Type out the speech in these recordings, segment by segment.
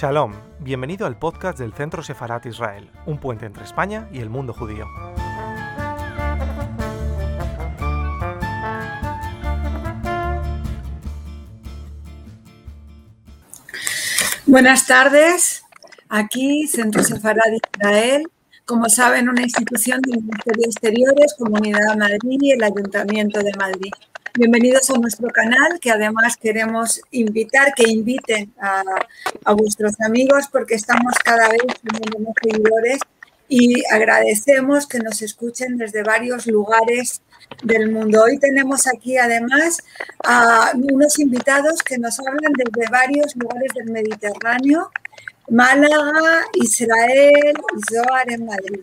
Shalom, bienvenido al podcast del Centro Sefarat Israel, un puente entre España y el mundo judío. Buenas tardes, aquí Centro Sefarat Israel, como saben, una institución del Ministerio de Exteriores, Comunidad de Madrid y el Ayuntamiento de Madrid. Bienvenidos a nuestro canal, que además queremos invitar, que inviten a, vuestros amigos, porque estamos cada vez teniendo más seguidores y agradecemos que nos escuchen desde varios lugares del mundo. Hoy tenemos aquí además a unos invitados que nos hablan desde varios lugares del Mediterráneo, Málaga, Israel y Zoar en Madrid.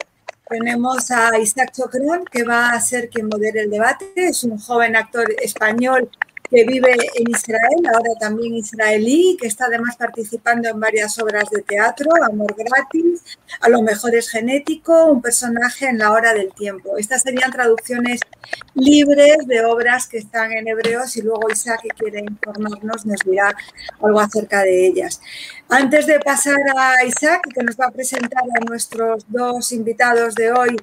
Tenemos a Isaac Chocrón, que va a ser quien modere el debate. Es un joven actor español que vive en Israel, ahora también israelí, que está además participando en varias obras de teatro, Amor Gratis, A lo mejor es genético, un personaje en la hora del tiempo. Estas serían traducciones libres de obras que están en hebreos y luego Isaac, quiere informarnos, nos dirá algo acerca de ellas. Antes de pasar a Isaac, que nos va a presentar a nuestros dos invitados de hoy,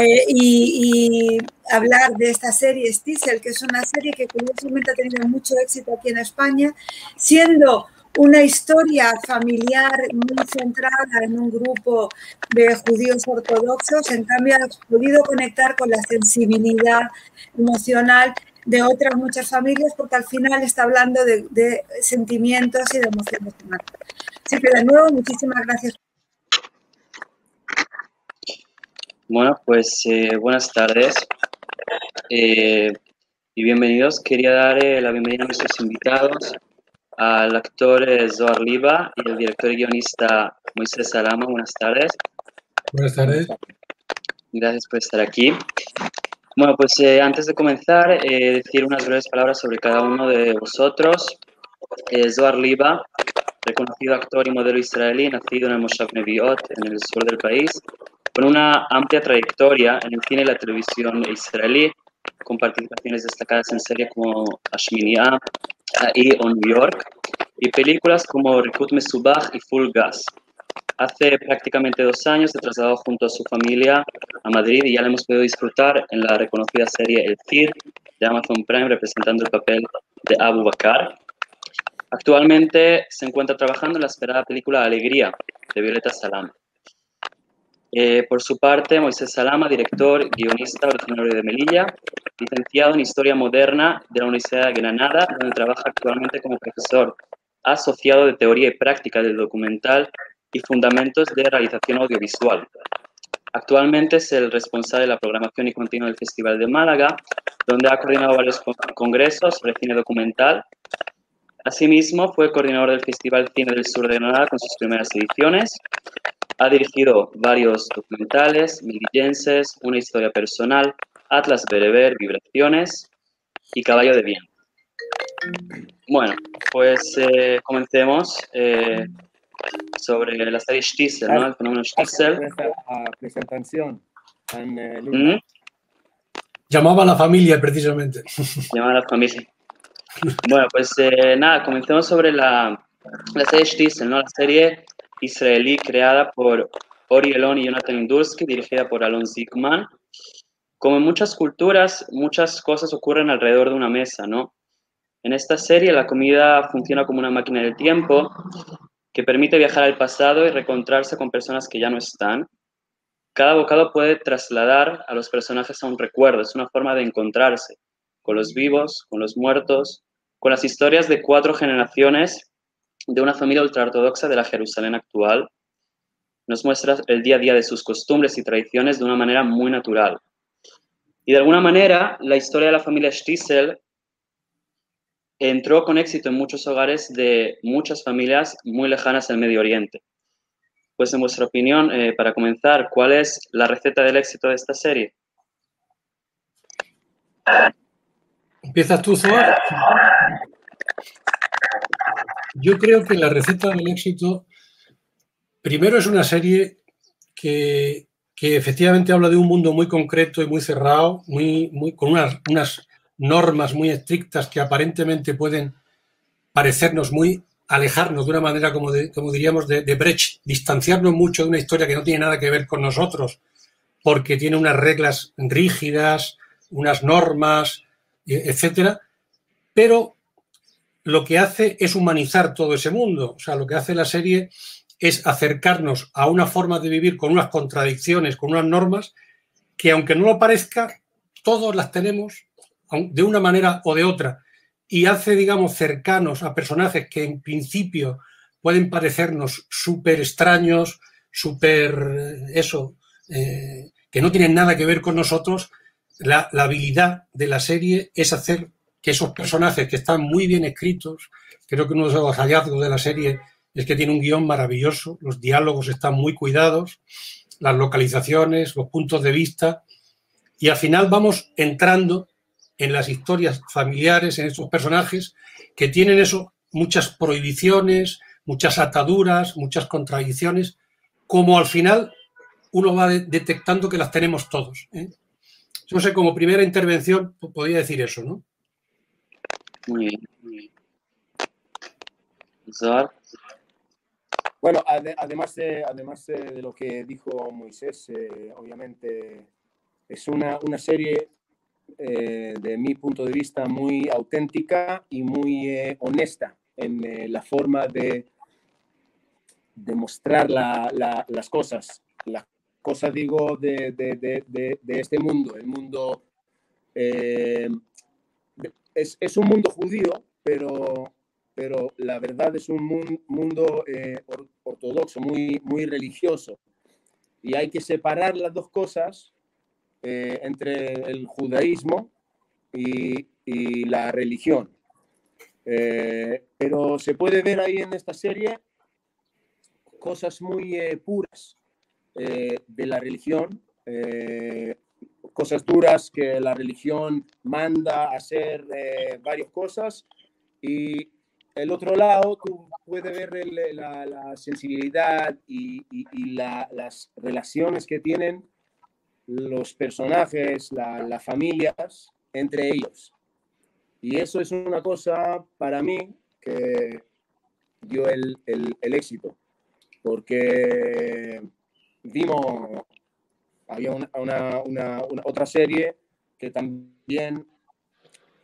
eh, y, hablar de esta serie Stiesel, que es una serie que curiosamente ha tenido mucho éxito aquí en España, siendo una historia familiar muy centrada en un grupo de judíos ortodoxos, en cambio ha podido conectar con la sensibilidad emocional de otras muchas familias, porque al final está hablando de, de sentimientos y de emociones humanas. Así que de nuevo, muchísimas gracias Bueno, pues eh, buenas tardes eh, y bienvenidos. Quería dar eh, la bienvenida a nuestros invitados, al actor Zohar Liba y el director y guionista Moisés Salama. Buenas tardes. Buenas tardes. Gracias por estar aquí. Bueno, pues antes de comenzar, decir unas breves palabras sobre cada uno de vosotros. Zohar Liba, reconocido actor y modelo israelí, nacido en el Moshav Neviot, en el sur del país, con una amplia trayectoria en el cine y la televisión israelí, con participaciones destacadas en series como Ashminia y On New York, y películas como Rikut Mesubach y Full Gas. Hace prácticamente dos años se trasladó junto a su familia a Madrid y ya la hemos podido disfrutar en la reconocida serie El Cir de Amazon Prime, representando el papel de Abu Bakar. Actualmente se encuentra trabajando en la esperada película Alegría de Violeta Salama. Eh, por su parte, Moisés Salama, director, guionista originario de Melilla, licenciado en Historia Moderna de la Universidad de Granada, donde trabaja actualmente como profesor asociado de Teoría y Práctica del Documental y Fundamentos de Realización Audiovisual. Actualmente es el responsable de la programación y continuo del Festival de Málaga, donde ha coordinado varios congresos sobre cine documental. Asimismo, fue coordinador del Festival Cine del Sur de Granada con sus primeras ediciones ha dirigido varios documentales, Milillenses, Una historia personal, Atlas Bereber, Vibraciones y Caballo de Bien. Bueno, pues eh, comencemos eh, sobre la serie Stiesel, ¿no? El fenómeno Stiesel. presentación eh, ¿Mm? Llamaba a la familia, precisamente. Llamaba a la familia. Bueno, pues nada, comencemos sobre la, la serie Stiesel, ¿no? La serie israelí creada por Ori Elon y Jonathan Indulski, dirigida por Alon Zikman. Como en muchas culturas, muchas cosas ocurren alrededor de una mesa, ¿no? En esta serie la comida funciona como una máquina del tiempo que permite viajar al pasado y reencontrarse con personas que ya no están. Cada bocado puede trasladar a los personajes a un recuerdo, es una forma de encontrarse con los vivos, con los muertos, con las historias de cuatro generaciones de una familia ultraortodoxa de la Jerusalén actual. Nos muestra el día a día de sus costumbres y tradiciones de una manera muy natural. Y de alguna manera, la historia de la familia Stiesel entró con éxito en muchos hogares de muchas familias muy lejanas del Medio Oriente. Pues en vuestra opinión, eh, para comenzar, ¿cuál es la receta del éxito de esta serie? ¿Empiezas tú, Zohar? Yo creo que la receta del éxito, primero es una serie que, efectivamente habla de un mundo muy concreto y muy cerrado, muy, muy, con unas, unas normas muy estrictas que aparentemente pueden parecernos muy alejarnos de una manera, como, como diríamos, de, de Brecht, distanciarnos mucho de una historia que no tiene nada que ver con nosotros, porque tiene unas reglas rígidas, unas normas, etcétera, pero lo que hace es humanizar todo ese mundo. O sea, lo que hace la serie es acercarnos a una forma de vivir con unas contradicciones, con unas normas, que aunque no lo parezca, todos las tenemos de una manera o de otra. Y hace, digamos, cercanos a personajes que en principio pueden parecernos súper extraños, súper, eh, eso, eh, que no tienen nada que ver con nosotros, la, habilidad de la serie es hacer que esos personajes que están muy bien escritos, creo que uno de los hallazgos de la serie es que tiene un guion maravilloso, los diálogos están muy cuidados, las localizaciones, los puntos de vista, y al final vamos entrando en las historias familiares, en esos personajes que tienen eso, muchas prohibiciones, muchas ataduras, muchas contradicciones, como al final uno va detectando que las tenemos todos. ¿eh? No sé, como primera intervención podría decir eso, ¿no? Muy bien, Bueno, además, de, además de lo que dijo Moisés, eh, obviamente es una, serie, eh, de mi punto de vista, muy auténtica y muy eh, honesta en la forma de, demostrar las cosas, las cosa digo de, de, de, de este mundo. El mundo es, es, un mundo judío, pero, pero la verdad es un mundo eh, ortodoxo, muy, muy religioso. Y hay que separar las dos cosas eh, entre el judaísmo y, y la religión. pero se puede ver ahí en esta serie cosas muy puras eh, de la religión, eh, cosas duras que la religión manda hacer eh, varias cosas y el otro lado tú puedes ver la, sensibilidad y, las relaciones que tienen los personajes, las familias entre ellos. Y eso es una cosa para mí que dio el, el éxito, porque vimos, había una, otra serie que también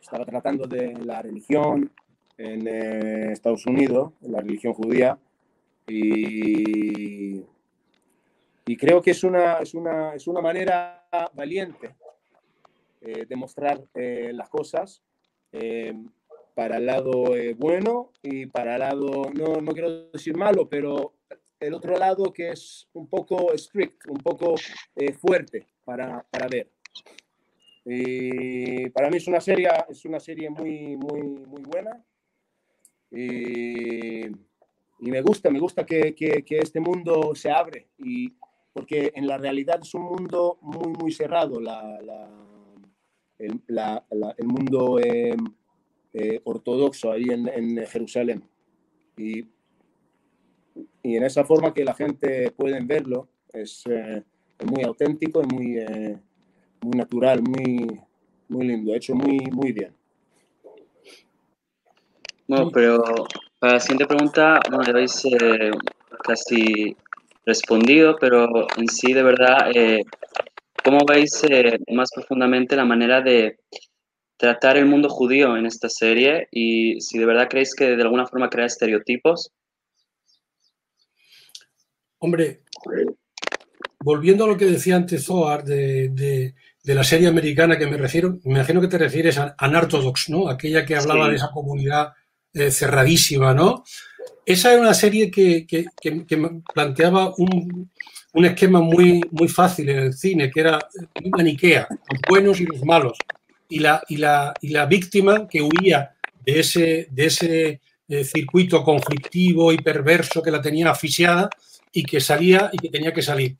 estaba tratando de la religión en eh, Estados Unidos, la religión judía, y, y creo que es una, es una, es una manera valiente eh, de mostrar eh, las cosas para el lado bueno y para el lado, no, no quiero decir malo, pero el otro lado que es un poco strict, un poco eh, fuerte para, para, ver. Y para mí es una serie, es una serie muy, muy, muy buena. Y, y me gusta, me gusta que, que, que, este mundo se abre, y, porque en la realidad es un mundo muy, muy cerrado, la, la, el, la, el, mundo eh, eh, ortodoxo ahí en, en Jerusalén. Y y en esa forma que la gente puede verlo es, eh, muy auténtico y muy, eh, muy natural, muy, muy lindo, hecho muy, muy bien. Bueno, pero para la siguiente pregunta, bueno, ya eh, casi respondido, pero en sí, de verdad, ¿cómo veis más profundamente la manera de tratar el mundo judío en esta serie? Y si de verdad creéis que de alguna forma crea estereotipos Hombre, volviendo a lo que decía antes Zohar de, la serie americana que me refiero, me imagino que te refieres a Anartodox, ¿no? Aquella que hablaba de esa comunidad eh, cerradísima, ¿no? Esa era una serie que, planteaba un, esquema muy, muy fácil en el cine, que era muy maniquea, los buenos y los malos. Y la, y la, y la víctima que huía de ese, de ese eh, circuito conflictivo y perverso que la tenía asfixiada, y que salía y que tenía que salir.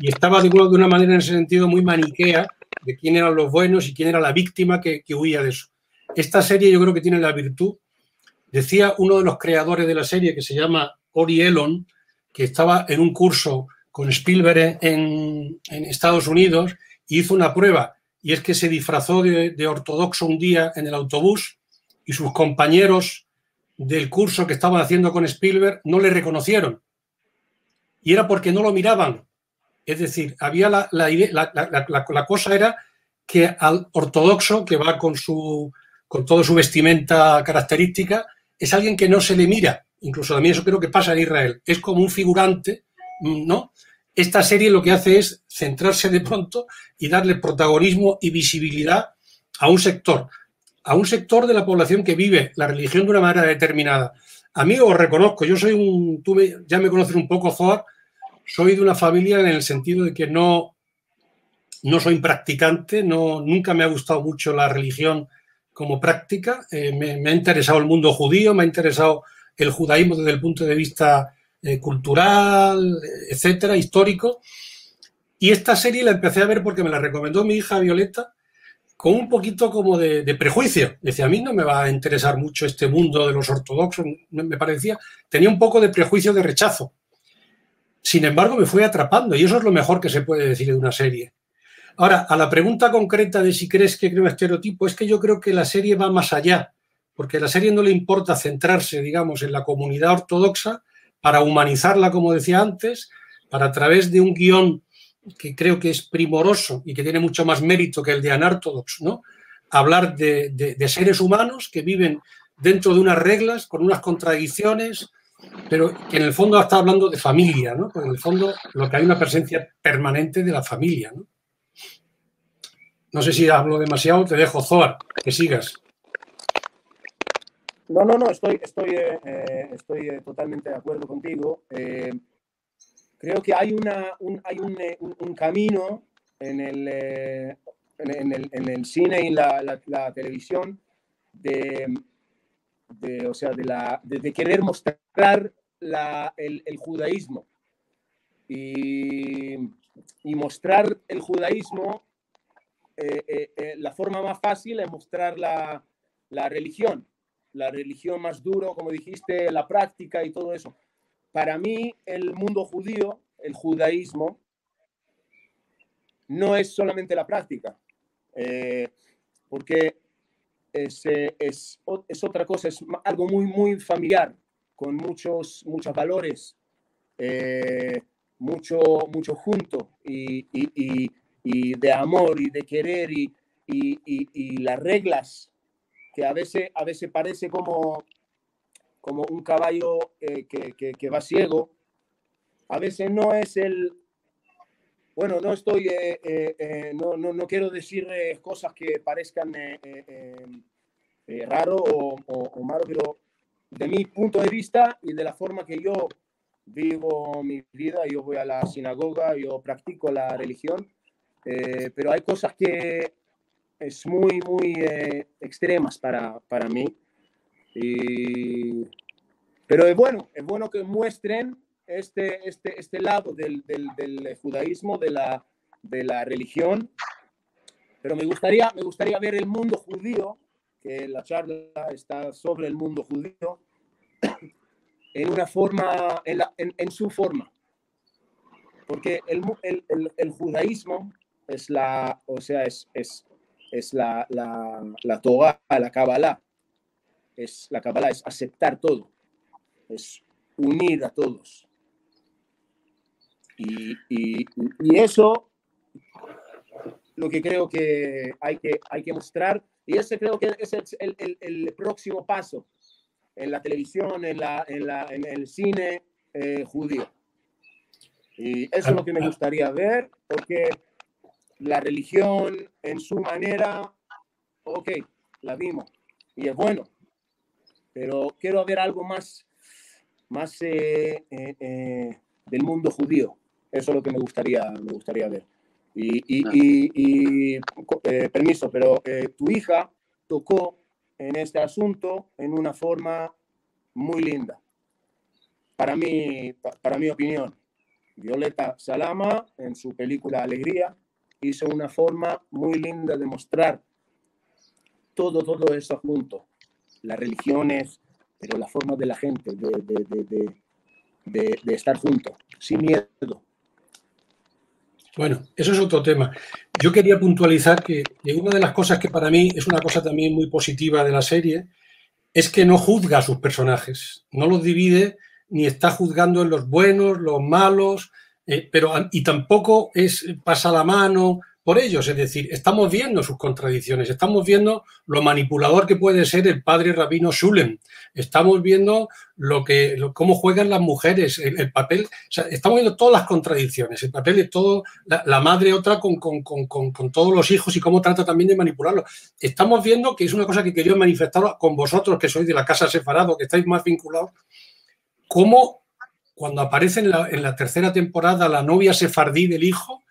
Y estaba de una manera en ese sentido muy maniquea de quién eran los buenos y quién era la víctima que, huía de eso. Esta serie yo creo que tiene la virtud, decía uno de los creadores de la serie que se llama Ori Elon, que estaba en un curso con Spielberg en, Estados Unidos y hizo una prueba y es que se disfrazó de, de ortodoxo un día en el autobús y sus compañeros del curso que estaban haciendo con Spielberg no le reconocieron. Y era porque no lo miraban. Es decir, había la, cosa era que al ortodoxo que va con su con toda su vestimenta característica es alguien que no se le mira. Incluso también eso creo que pasa en Israel. Es como un figurante, ¿no? Esta serie lo que hace es centrarse de pronto y darle protagonismo y visibilidad a un sector, a un sector de la población que vive la religión de una manera determinada. A mí os reconozco, yo soy un, tú ya me conoces un poco, Zohar, soy de una familia en el sentido de que no, no soy practicante, no, nunca me ha gustado mucho la religión como práctica, eh, me, ha interesado el mundo judío, me ha interesado el judaísmo desde el punto de vista eh, cultural, etcétera, histórico. Y esta serie la empecé a ver porque me la recomendó mi hija Violeta con un poquito como de, prejuicio. Decía, a mí no me va a interesar mucho este mundo de los ortodoxos, me parecía, tenía un poco de prejuicio de rechazo. Sin embargo, me fue atrapando y eso es lo mejor que se puede decir de una serie. Ahora, a la pregunta concreta de si crees que creo estereotipo, es que yo creo que la serie va más allá, porque a la serie no le importa centrarse, digamos, en la comunidad ortodoxa para humanizarla, como decía antes, para a través de un guion que creo que es primoroso y que tiene mucho más mérito que el de Anartodox, ¿no? Hablar de, seres humanos que viven dentro de unas reglas, con unas contradicciones, pero que en el fondo está hablando de familia, ¿no? En el fondo lo que hay una presencia permanente de la familia, ¿no? No sé si hablo demasiado, te dejo, Zoar, que sigas. No, no, no, estoy, estoy, eh, eh, estoy eh, totalmente de acuerdo contigo creo que hay, eh, un, camino en el, eh, en, el, cine y la, la, televisión de, de, o sea, de, la, querer mostrar la, el, judaísmo y, mostrar el judaísmo. Eh, la forma más fácil es mostrar la, la religión, la religión más duro, como dijiste, la práctica y todo eso para mí el mundo judío, el judaísmo, no es solamente la práctica, eh, porque es, es, es, otra cosa, es algo muy, muy familiar, con muchos, muchos valores, eh, mucho, mucho junto y, y, y, de amor y de querer y, y, las reglas que a veces, a veces parece como como un caballo eh, que, va ciego, a veces no es el... Bueno, no estoy, eh, eh, no, no, quiero decir cosas que parezcan raro o, o, malo, pero de mi punto de vista y de la forma que yo vivo mi vida, yo voy a la sinagoga, yo practico la religión, pero hay cosas que es muy, muy extremas para, para mí y, pero es bueno, es bueno que muestren este, este, este lado del, del, del judaísmo, de la, de la religión. Pero me gustaría, me gustaría ver el mundo judío, que la charla está sobre el mundo judío, en una forma, en, la, en, en su forma. Porque el, el, el, judaísmo es la, o sea, es, es, es la, la, la Torah, la Kabbalah, es la Kabbalah, es aceptar todo, es unir a todos. Y, y, y, eso lo que creo que hay que, hay que mostrar, y ese creo que es el, el, el próximo paso en la televisión, en, la, en, la, en el cine eh, judío. Y eso es lo que me gustaría ver, porque la religión en su manera, ok, la vimos, y es bueno, pero quiero ver algo más, más eh, eh, eh, del mundo judío. Eso es lo que me gustaría, me gustaría ver. Y, y, y, permiso, pero tu hija tocó en este asunto en una forma muy linda. Para mí, para mi opinión, Violeta Salama en su película Alegría hizo una forma muy linda de mostrar todo, todo eso junto las religiones, pero la forma de la gente de, de, estar juntos, sin miedo. Bueno, eso es otro tema. Yo quería puntualizar que, una de las cosas que para mí es una cosa también muy positiva de la serie es que no juzga a sus personajes, no los divide ni está juzgando en los buenos, los malos, eh, pero y tampoco es pasa la mano por ellos, es decir, estamos viendo sus contradicciones, estamos viendo lo manipulador que puede ser el padre rabino Shulem, estamos viendo lo que cómo juegan las mujeres, el, papel, estamos viendo todas las contradicciones, el papel de todo, la, madre otra con, con, con, todos los hijos y cómo trata también de manipularlos. Estamos viendo que es una cosa que quería manifestar con vosotros que sois de la casa separado, que estáis más vinculados, cómo cuando aparece en la, en la tercera temporada la novia sefardí del hijo,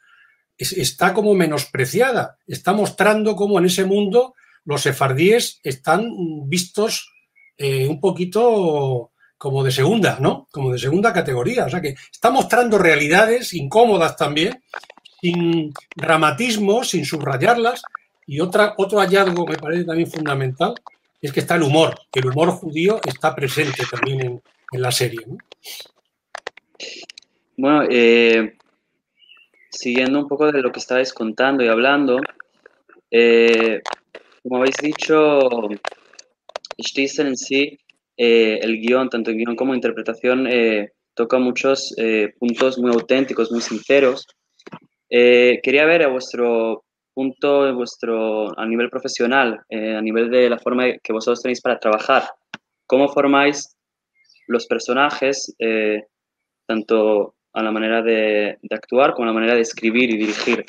está como menospreciada. Está mostrando cómo en ese mundo los sefardíes están vistos eh, un poquito como de segunda, ¿no? Como de segunda categoría. O sea que está mostrando realidades incómodas también, sin dramatismo, sin subrayarlas. Y otra, otro hallazgo me parece también fundamental es que está el humor. El humor judío está presente también en, la serie. Bueno, eh, siguiendo un poco de lo que estabais contando y hablando, eh, como habéis dicho, Stiesel en sí, eh, el guion, tanto el guion como interpretación, eh, toca muchos puntos muy auténticos, muy sinceros. quería ver a vuestro punto, vuestro, a nivel profesional, a nivel de la forma que vosotros tenéis para trabajar, cómo formáis los personajes, tanto la manera de, actuar como la manera de escribir y dirigir.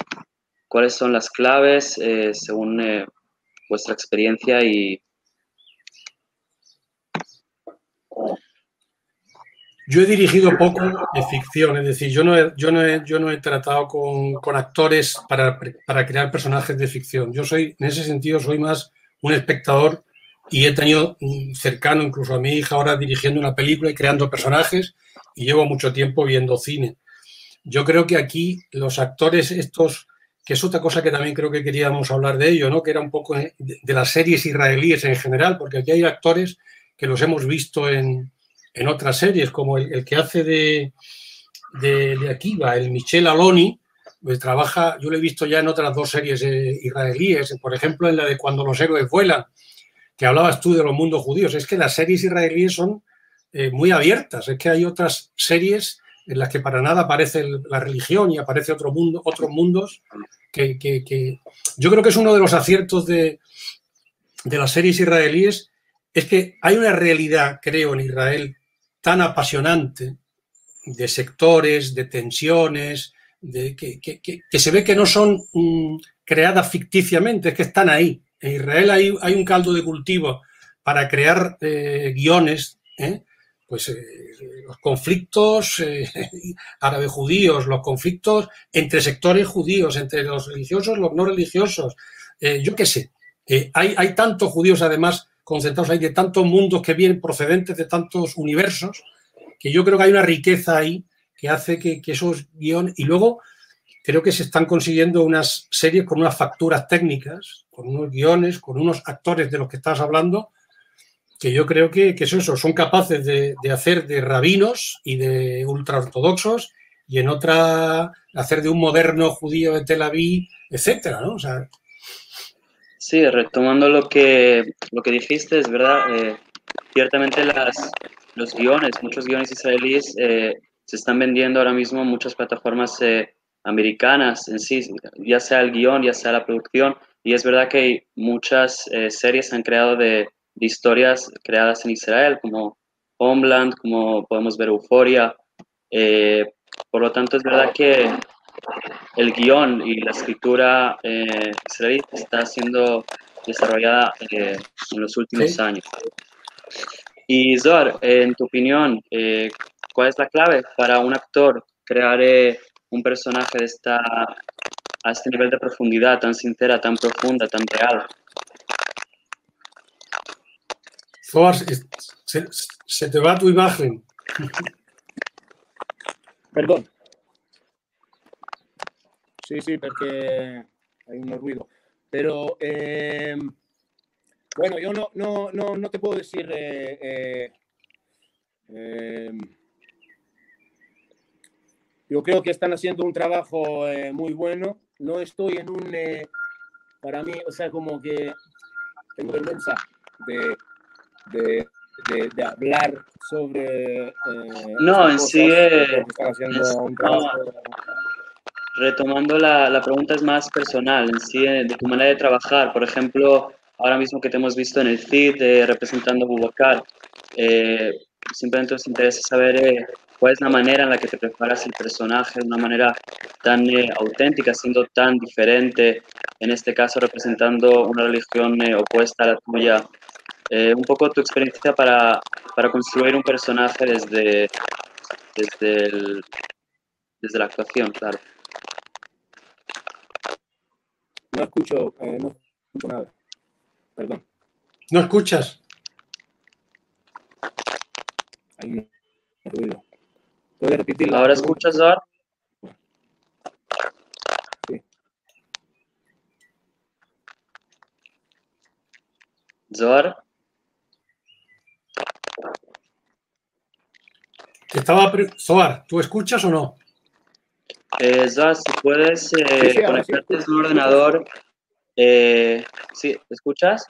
¿Cuáles son las claves eh, según eh, vuestra experiencia y... Yo he dirigido poco de ficción, es decir, yo no he, tratado con, con actores para, para, crear personajes de ficción. Yo soy, en ese sentido, soy más un espectador y he tenido cercano incluso a mi hija ahora dirigiendo una película y creando personajes y llevo mucho tiempo viendo cine. Yo creo que aquí los actores estos, que es otra cosa que también creo que queríamos hablar de ello, ¿no? que era un poco de, las series israelíes en general, porque aquí hay actores que los hemos visto en, en otras series, como el, que hace de, de, de, Akiva, el Michel Aloni, pues trabaja, yo lo he visto ya en otras dos series eh, israelíes, por ejemplo en la de Cuando los héroes vuelan, que hablabas tú de los mundos judíos. Es que las series israelíes son eh, muy abiertas. Es que hay otras series en las que para nada aparece la religión y aparece otro mundo, otros mundos que, yo creo que es uno de los aciertos de, de las series israelíes, es que hay una realidad, creo, en Israel tan apasionante de sectores, de tensiones, de, que, que, se ve que no son mm, creadas ficticiamente, es que están ahí. En Israel hay, un caldo de cultivo para crear eh, guiones ¿eh? pues eh, los conflictos árabe-judíos, los conflictos entre sectores judíos, entre los religiosos, los no religiosos, yo qué sé. hay, hay tantos judíos además concentrados ahí de tantos mundos que vienen procedentes de tantos universos, que yo creo que hay una riqueza ahí que hace que, que esos guiones... Y luego creo que se están consiguiendo unas series con unas facturas técnicas, con unos guiones, con unos actores de los que estás hablando, que yo creo que, que eso, son capaces de, hacer de rabinos y de ultraortodoxos y en otra hacer de un moderno judío de Tel Aviv, etcétera, ¿no? Sí, retomando lo que, lo que dijiste, es verdad, eh, ciertamente las, los guiones, muchos guiones israelíes eh, se están vendiendo ahora mismo en muchas plataformas eh, americanas en sí, ya sea el guion, ya sea la producción, y es verdad que muchas series han creado de de historias creadas en Israel, como Homeland, como podemos ver Euphoria. Eh, por lo tanto, es verdad que el guion y la escritura eh, israelí está siendo desarrollada eh, en los últimos años. Y Zor, en tu opinión, ¿cuál es la clave para un actor crear un personaje de esta, a este nivel de profundidad tan sincera, tan profunda, tan real? se, te va tu imagen. Perdón. Sí, sí, porque hay un ruido. Pero, eh, bueno, yo no, no, no, no, te puedo decir... Eh, eh, yo creo que están haciendo un trabajo muy bueno. No estoy en un... para mí, o sea, como que tengo vergüenza de de, de, hablar sobre... Eh, no, en sí... retomando la, la, pregunta es más personal, en sí, de tu manera de trabajar. Por ejemplo, ahora mismo que te hemos visto en el CID representando a Bubacar, eh, simplemente nos interesa saber eh, cuál es la manera en la que te preparas el personaje de una manera tan eh, auténtica, siendo tan diferente, en este caso representando una religión opuesta a la tuya. un poco tu experiencia para, para, construir un personaje desde, desde, el, desde la actuación, claro. No escucho, no escucho nada. Perdón. ¿No escuchas? Hay ruido. ¿Puedes repetirlo? ¿Ahora escuchas, Zor? Sí. Zor. Estaba Zoar, ¿tú escuchas o no? Eh, Zoar, si puedes eh, conectarte a su ordenador. Eh, ¿Sí? ¿Escuchas?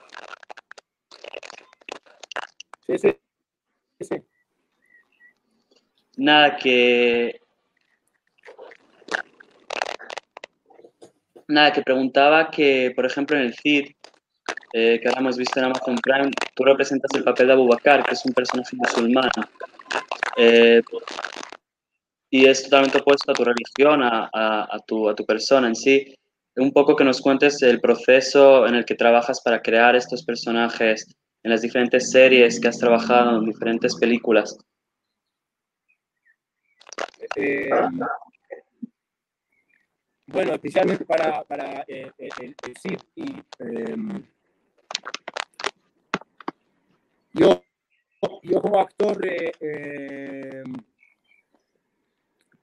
Sí, sí. Nada, que. Nada, que preguntaba que, por ejemplo, en el CID, eh, que ahora hemos visto en Amazon Prime, tú representas el papel de Abu Bakr, que es un personaje musulmán. Eh, y es totalmente opuesto a tu religión, a, a, tu, a tu persona en sí. Un poco que nos cuentes el proceso en el que trabajas para crear estos personajes en las diferentes series que has trabajado, en diferentes películas. Eh, bueno, especialmente para, para eh, el, CID. Y, em, yo, yo como actor eh, em,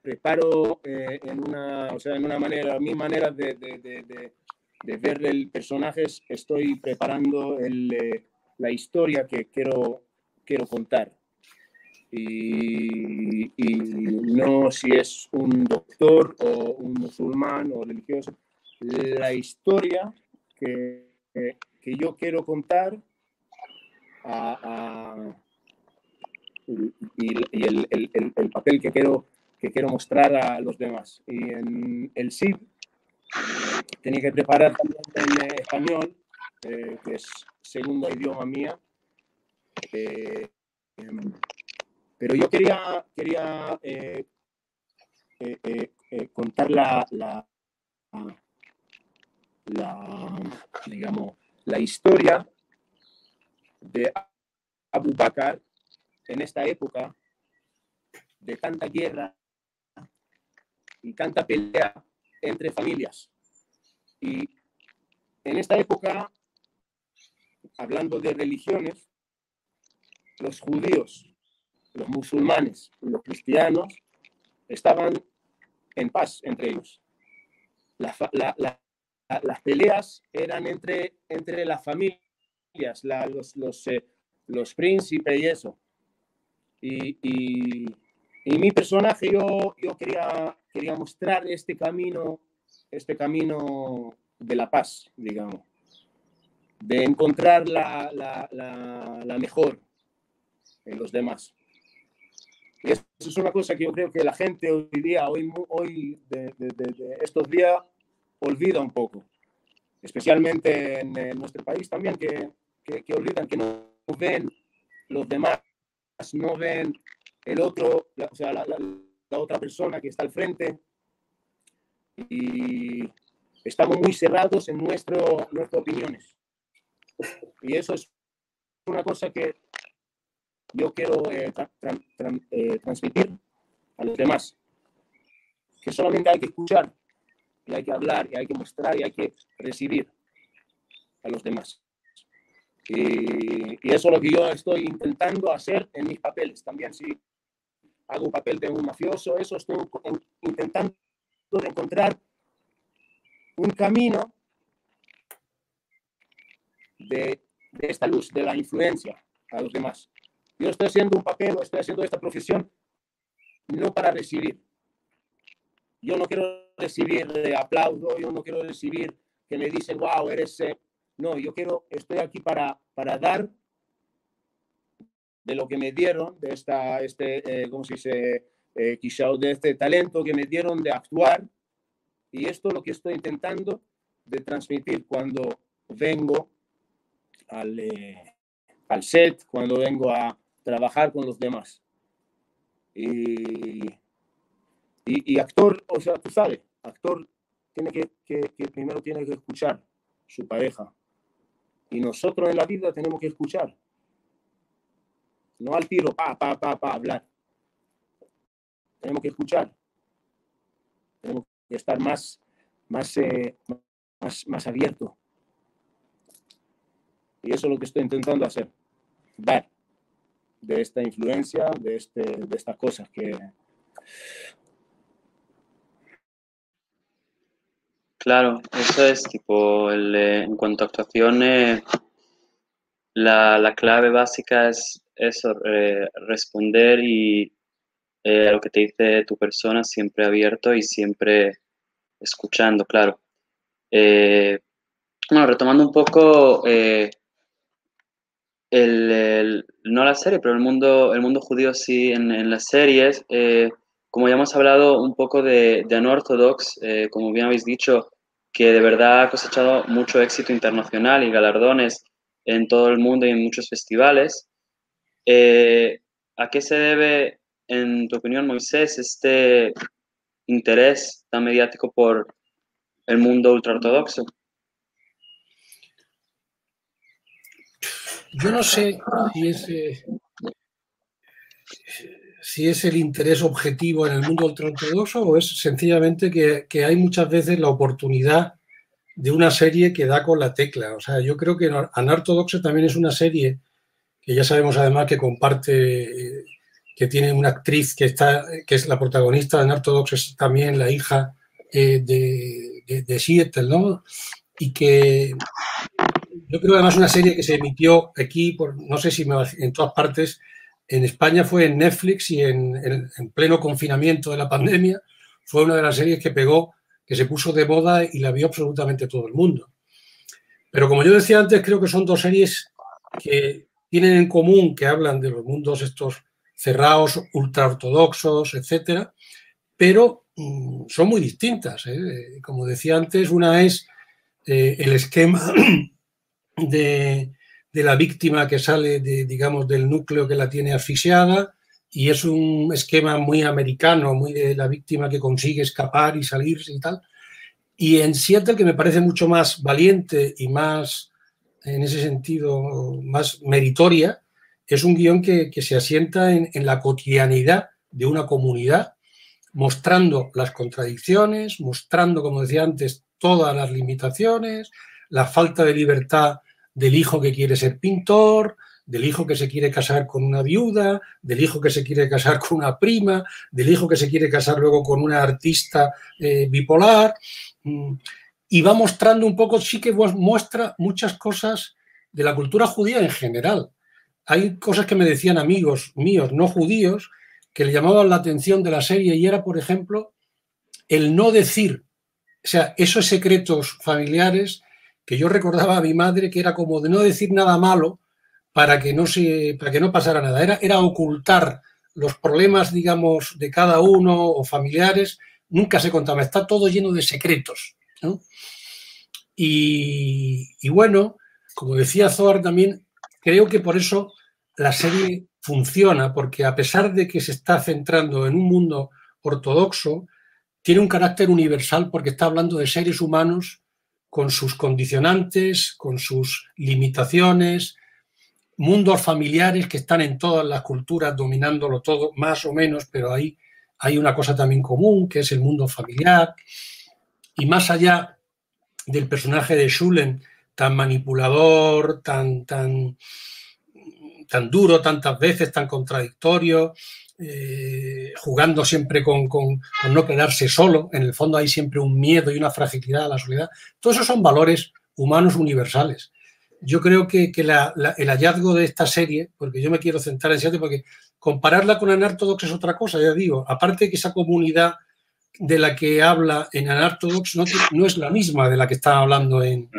preparo en, una, o sea, en una manera, mi manera de, de, de, ver el personaje, estoy preparando el, la historia que quiero, quiero contar y, no si es un doctor o un musulmán o religioso. La historia que, que yo quiero contar y, el, el, el, papel que quiero, que quiero mostrar a los demás. Y en el SID tenía que preparar también en español, eh, que es segundo idioma mía. Eh, pero yo quería, quería eh, eh, eh, contar la, la, digamos, la historia de Abu Bakr en esta época de tanta guerra y tanta pelea entre familias. Y en esta época, hablando de religiones, los judíos los musulmanes y los cristianos estaban en paz entre ellos. las peleas eran entre, entre las familias, los, los, eh, los, príncipes y eso. Y, y, mi personaje, yo, yo quería, quería mostrar este camino, este camino de la paz, digamos, de encontrar la, la mejor en los demás. Eso es una cosa que yo creo que la gente hoy día, hoy, hoy de, estos días, olvida un poco, especialmente en, nuestro país también, que, que, olvidan, que no ven los demás, no ven el otro, o sea, la, otra persona que está al frente. Y estamos muy cerrados en nuestro, nuestras opiniones. Y eso es una cosa que yo quiero eh, eh, transmitir a los demás. Que solamente hay que escuchar, y hay que hablar, y hay que mostrar, y hay que recibir a los demás. Y, eso es lo que yo estoy intentando hacer en mis papeles. También si hago un papel de un mafioso, eso estoy intentando encontrar un camino de esta luz, de la influencia a los demás. Yo estoy haciendo un papel o estoy haciendo esta profesión no para recibir. Yo no quiero recibir aplauso, yo no quiero recibir que me dicen, wow, eres... Eh". No, yo quiero, estoy aquí para, para dar de lo que me dieron, de esta, este, eh, ¿cómo se dice? Eh, de este talento que me dieron de actuar. Y esto es lo que estoy intentando de transmitir cuando vengo al, eh, al set, cuando vengo a trabajar con los demás. Y, y, actor, o sea, tú sabes, actor tiene que, que, primero tiene que escuchar su pareja. Y nosotros en la vida tenemos que escuchar. No al tiro, pa, pa, pa, hablar. Tenemos que escuchar. Tenemos que estar más, más, eh, más, más abierto. Y eso es lo que estoy intentando hacer. Ver de esta influencia, de, este, de estas cosas que... Claro, eso es tipo, el, eh, en cuanto a actuación, eh, la, la, clave básica es eso, eh, responder y a lo que te dice tu persona, siempre abierto y siempre escuchando, claro. bueno, retomando un poco el, no la serie, pero el mundo, el mundo judío sí en, las series. Eh, como ya hemos hablado un poco de, de Unorthodox, eh, como bien habéis dicho, que de verdad ha cosechado mucho éxito internacional y galardones en todo el mundo y en muchos festivales. Eh, ¿A qué se debe, en tu opinión, Moisés, este interés tan mediático por el mundo ultraortodoxo? Yo no sé si es, si es el interés objetivo en el mundo ultraortodoxo o es sencillamente que, hay muchas veces la oportunidad de una serie que da con la tecla. O sea, yo creo que Anartodoxo también es una serie que ya sabemos además que comparte, que tiene una actriz que, está, que es la protagonista de Anartodoxo, es también la hija eh, de, de, de Seattle, ¿no? Y que yo creo además una serie que se emitió aquí, por, no sé si en todas partes, en España fue en Netflix y en, pleno confinamiento de la pandemia, fue una de las series que pegó, que se puso de moda y la vio absolutamente todo el mundo. Pero como yo decía antes, creo que son dos series que tienen en común que hablan de los mundos estos cerrados, ultraortodoxos, etcétera, pero mm, son muy distintas. ¿eh? Como decía antes, una es eh, el esquema de, la víctima que sale, de, digamos, del núcleo que la tiene asfixiada y es un esquema muy americano, muy de la víctima que consigue escapar y salirse y tal. Y en Seattle, que me parece mucho más valiente y más, en ese sentido, más meritoria, es un guion que, se asienta en, en, la cotidianidad de una comunidad, mostrando las contradicciones, mostrando, como decía antes, todas las limitaciones, la falta de libertad del hijo que quiere ser pintor, del hijo que se quiere casar con una viuda, del hijo que se quiere casar con una prima, del hijo que se quiere casar luego con una artista eh, bipolar. Mm, y va mostrando un poco, sí que muestra muchas cosas de la cultura judía en general. Hay cosas que me decían amigos míos, no judíos, que le llamaban la atención de la serie y era, por ejemplo, el no decir, o sea, esos secretos familiares que yo recordaba a mi madre que era como de no decir nada malo para que no, se, para que no pasara nada. Era, era ocultar los problemas, digamos, de cada uno o familiares. Nunca se contaba. Está todo lleno de secretos. Y, y, bueno, como decía Zohar también, creo que por eso la serie funciona, porque a pesar de que se está centrando en un mundo ortodoxo, tiene un carácter universal porque está hablando de seres humanos con sus condicionantes, con sus limitaciones, mundos familiares que están en todas las culturas dominándolo todo, más o menos, pero ahí hay una cosa también común, que es el mundo familiar. Y más allá del personaje de Schulen, tan manipulador, tan, tan, tan duro tantas veces, tan contradictorio, eh, jugando siempre con, no quedarse solo. En el fondo hay siempre un miedo y una fragilidad a la soledad. Todos esos son valores humanos universales. Yo creo que, el hallazgo de esta serie, porque yo me quiero centrar en Seattle, porque compararla con Anartodox es otra cosa, ya digo. Aparte de que esa comunidad de la que habla en Anartodox no, no es la misma de la que está hablando en,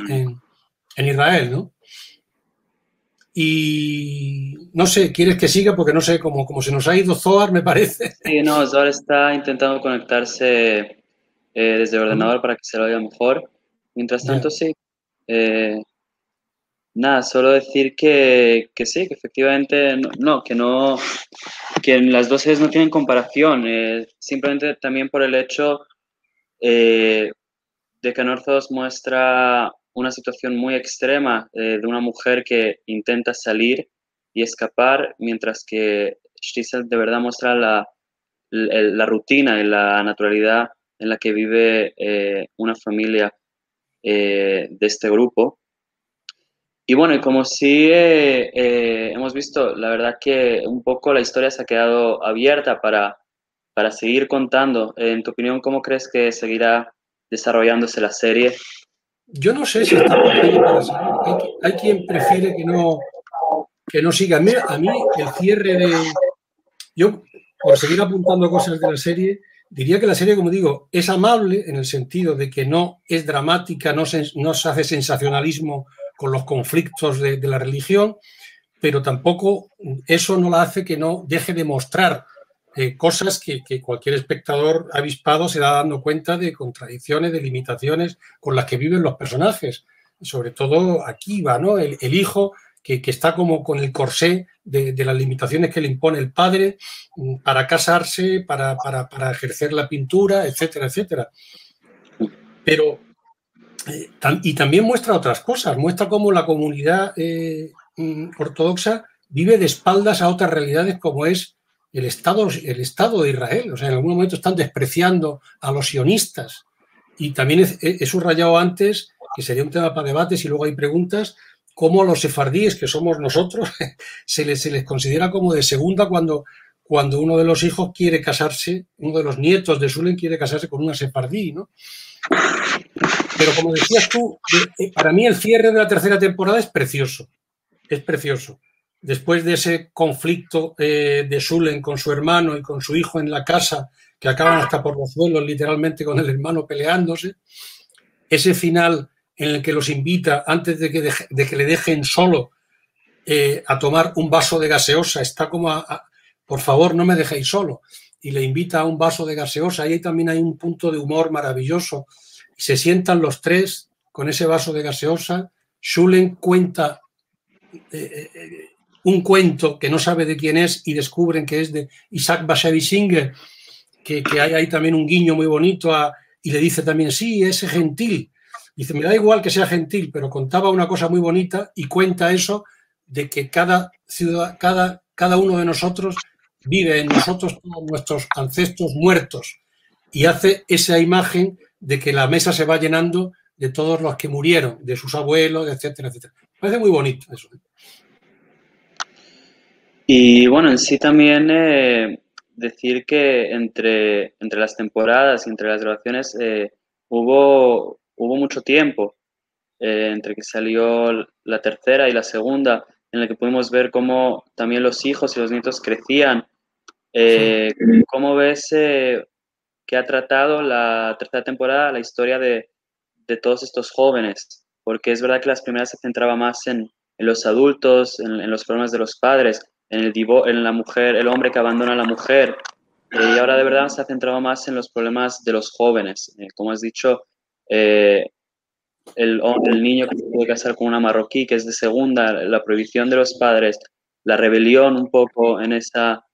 en Israel, ¿no? Y no sé, ¿quieres que siga? Porque no sé, como, como se nos ha ido Zoar, me parece. Sí, no, Zoar está intentando conectarse eh, desde el ordenador para que se lo oiga mejor. Mientras tanto, sí. Eh, nada, solo decir que, que, sí, que efectivamente no, que no, que las dos series no tienen comparación. Eh, simplemente también por el hecho de que Northos muestra una situación muy extrema eh, de una mujer que intenta salir y escapar, mientras que Stiesel de verdad muestra la, la, rutina y la naturalidad en la que vive eh, una familia eh, de este grupo. Y bueno, y como sí hemos visto, la verdad que un poco la historia se ha quedado abierta para, para seguir contando. En tu opinión, ¿cómo crees que seguirá desarrollándose la serie? Yo no sé si está para Hay, quien prefiere que no, que no siga. A mí, el cierre de. Yo, por seguir apuntando cosas de la serie, diría que la serie, como digo, es amable en el sentido de que no es dramática, no se, no se hace sensacionalismo con los conflictos de la religión, pero tampoco eso no la hace que no deje de mostrar eh, cosas que, cualquier espectador avispado se da dando cuenta de contradicciones, de limitaciones con las que viven los personajes. Sobre todo aquí va, ¿no? El, hijo que, está como con el corsé de, las limitaciones que le impone el padre mm, para casarse, para, ejercer la pintura, etcétera, etcétera. Pero, eh, y también muestra otras cosas, muestra cómo la comunidad eh, mm, ortodoxa vive de espaldas a otras realidades como es el Estado, el Estado de Israel. O sea, en algún momento están despreciando a los sionistas. Y también he, subrayado antes, que sería un tema para debates y luego hay preguntas, cómo a los sefardíes, que somos nosotros, se les, se les considera como de segunda cuando, cuando uno de los hijos quiere casarse, uno de los nietos de Sulen quiere casarse con una sefardí, ¿no? Pero como decías tú, eh, para mí el cierre de la tercera temporada es precioso, es precioso después de ese conflicto eh, de Sulen con su hermano y con su hijo en la casa, que acaban hasta por los suelos, literalmente con el hermano peleándose, ese final en el que los invita, antes de que, de que le dejen solo, eh, a tomar un vaso de gaseosa, está como a, por favor, no me dejéis solo, y le invita a un vaso de gaseosa, y ahí también hay un punto de humor maravilloso, se sientan los tres con ese vaso de gaseosa, Schulen cuenta eh, un cuento que no sabe de quién es y descubren que es de Isaac Bashevis Singer, que, hay también un guiño muy bonito y le dice también, sí, ese gentil. Dice, me da igual que sea gentil, pero contaba una cosa muy bonita y cuenta eso de que cada ciudad, cada, cada uno de nosotros vive en nosotros todos nuestros ancestros muertos y hace esa imagen de que la mesa se va llenando de todos los que murieron, de sus abuelos, etcétera, etcétera. parece muy bonito eso. Y bueno, en sí también eh, decir que entre, entre las temporadas y entre las grabaciones eh, hubo, hubo mucho tiempo eh, entre que salió la tercera y la segunda, en la que pudimos ver cómo también los hijos y los nietos crecían. ¿Cómo ves que ha tratado la tercera temporada la historia de, de, todos estos jóvenes? Porque es verdad que las primeras se centraba más en, en los adultos, en, en los problemas de los padres, en, el en la mujer, el hombre que abandona a la mujer. Eh, y ahora de verdad se ha centrado más en los problemas de los jóvenes. Eh, como has dicho, eh, el, el, niño que se puede casar con una marroquí, que es de segunda, la prohibición de los padres, la rebelión un poco en esa,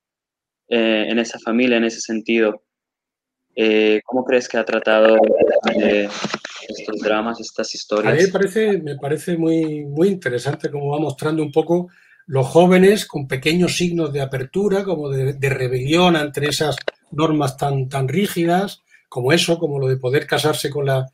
en esa familia, en ese sentido. ¿Cómo crees que ha tratado estos dramas, estas historias? A mí me parece, me parece muy, muy interesante cómo va mostrando un poco los jóvenes con pequeños signos de apertura, como de, rebelión ante esas normas tan, tan rígidas, como eso, como lo de poder casarse con la...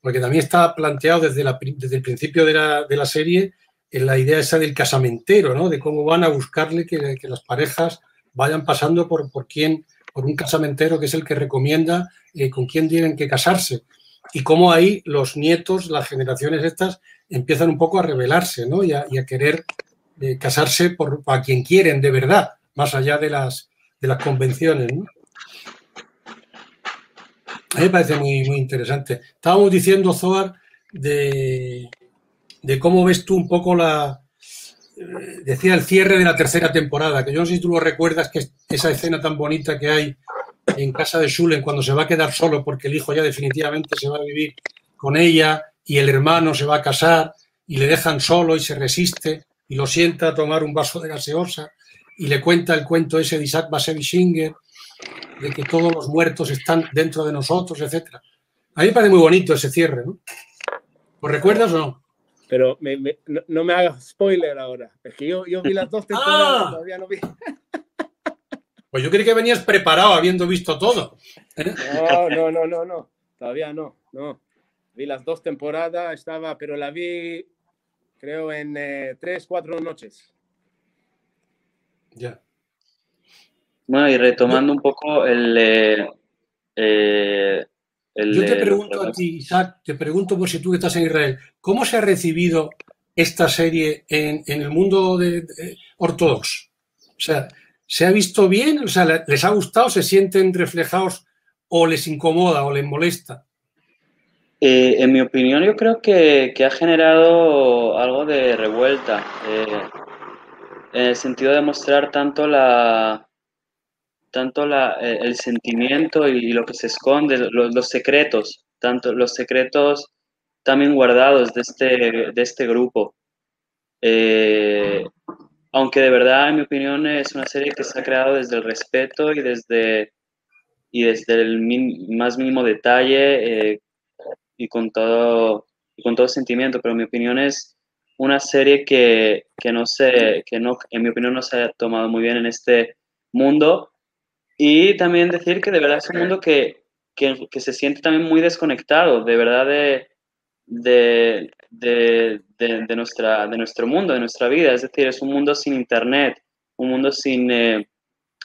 Porque también está planteado desde, la, desde el principio de la, de la, serie en la idea esa del casamentero, ¿no? De cómo van a buscarle que, que las parejas vayan pasando por, por quién, por un casamentero que es el que recomienda eh, con quién tienen que casarse. Y cómo ahí los nietos, las generaciones estas, empiezan un poco a rebelarse, ¿no? Y a, y a querer de casarse por, a quien quieren de verdad, más allá de las, de las convenciones. A mí me parece muy, muy interesante. Estábamos diciendo, Zoar, de, de cómo ves tú un poco la, decía el cierre de la tercera temporada, que yo no sé si tú lo recuerdas, que esa escena tan bonita que hay en casa de Schulen cuando se va a quedar solo porque el hijo ya definitivamente se va a vivir con ella y el hermano se va a casar y le dejan solo y se resiste y lo sienta a tomar un vaso de gaseosa y le cuenta el cuento ese de Isaac Bashevis Singer de que todos los muertos están dentro de nosotros, etcétera. A mí me parece muy bonito ese cierre, ¿no? ¿Lo recuerdas o no? Pero no, me hagas spoiler ahora. Es que yo, vi las dos temporadas ah. todavía no vi. Pues yo creí que venías preparado habiendo visto todo. ¿eh? No, no, no, no, no. Todavía no, no. Vi las dos temporadas, estaba, pero la vi creo en eh, tres, cuatro noches. Ya. Bueno, y retomando un poco el, eh, yo te pregunto a ti, Isaac, te pregunto por si tú estás en Israel, ¿cómo se ha recibido esta serie en, el mundo de, ortodoxo? O sea, ¿se ha visto bien? O sea, ¿les ha gustado? ¿Se sienten reflejados o les incomoda o les molesta? Eh, en mi opinión, yo creo que, ha generado algo de revuelta, eh, en el sentido de mostrar tanto la, tanto la, eh, el sentimiento y lo que se esconde, los, secretos, tanto los secretos también guardados de este, de este grupo. Eh, aunque de verdad, en mi opinión, es una serie que se ha creado desde el respeto y desde, y desde el más mínimo detalle eh, y, con todo, y con todo sentimiento, pero mi opinión es una serie que, que no se, que no, en mi opinión no se ha tomado muy bien en este mundo y también decir que de verdad es un mundo que, que, que se siente también muy desconectado, de verdad, de, de, de, de, nuestra, de nuestro mundo, de nuestra vida. Es decir, es un mundo sin Internet, un mundo sin, eh,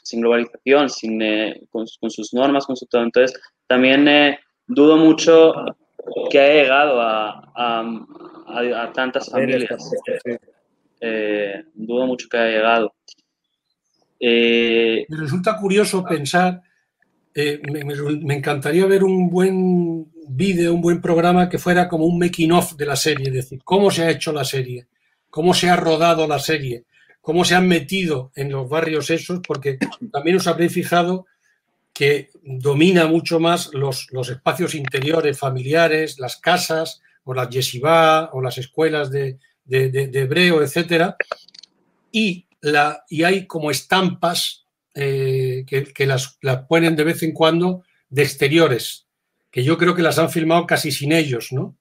sin globalización, sin, eh, con, con, sus normas, con su todo. Entonces, también eh, dudo mucho que haya llegado a, a, a, tantas familias. dudo mucho que haya llegado. Eh, me resulta curioso pensar, eh, me, encantaría ver un buen vídeo, un buen programa que fuera como un making of de la serie, es decir, cómo se ha hecho la serie, cómo se ha rodado la serie, cómo se han metido en los barrios esos, porque también os habréis fijado que domina mucho más los, los espacios interiores familiares, las casas, o las yeshiva, o las escuelas de, de, de hebreo, etcétera, y y hay como estampas eh, que, las, ponen de vez en cuando de exteriores, que yo creo que las han filmado casi sin ellos, ¿no?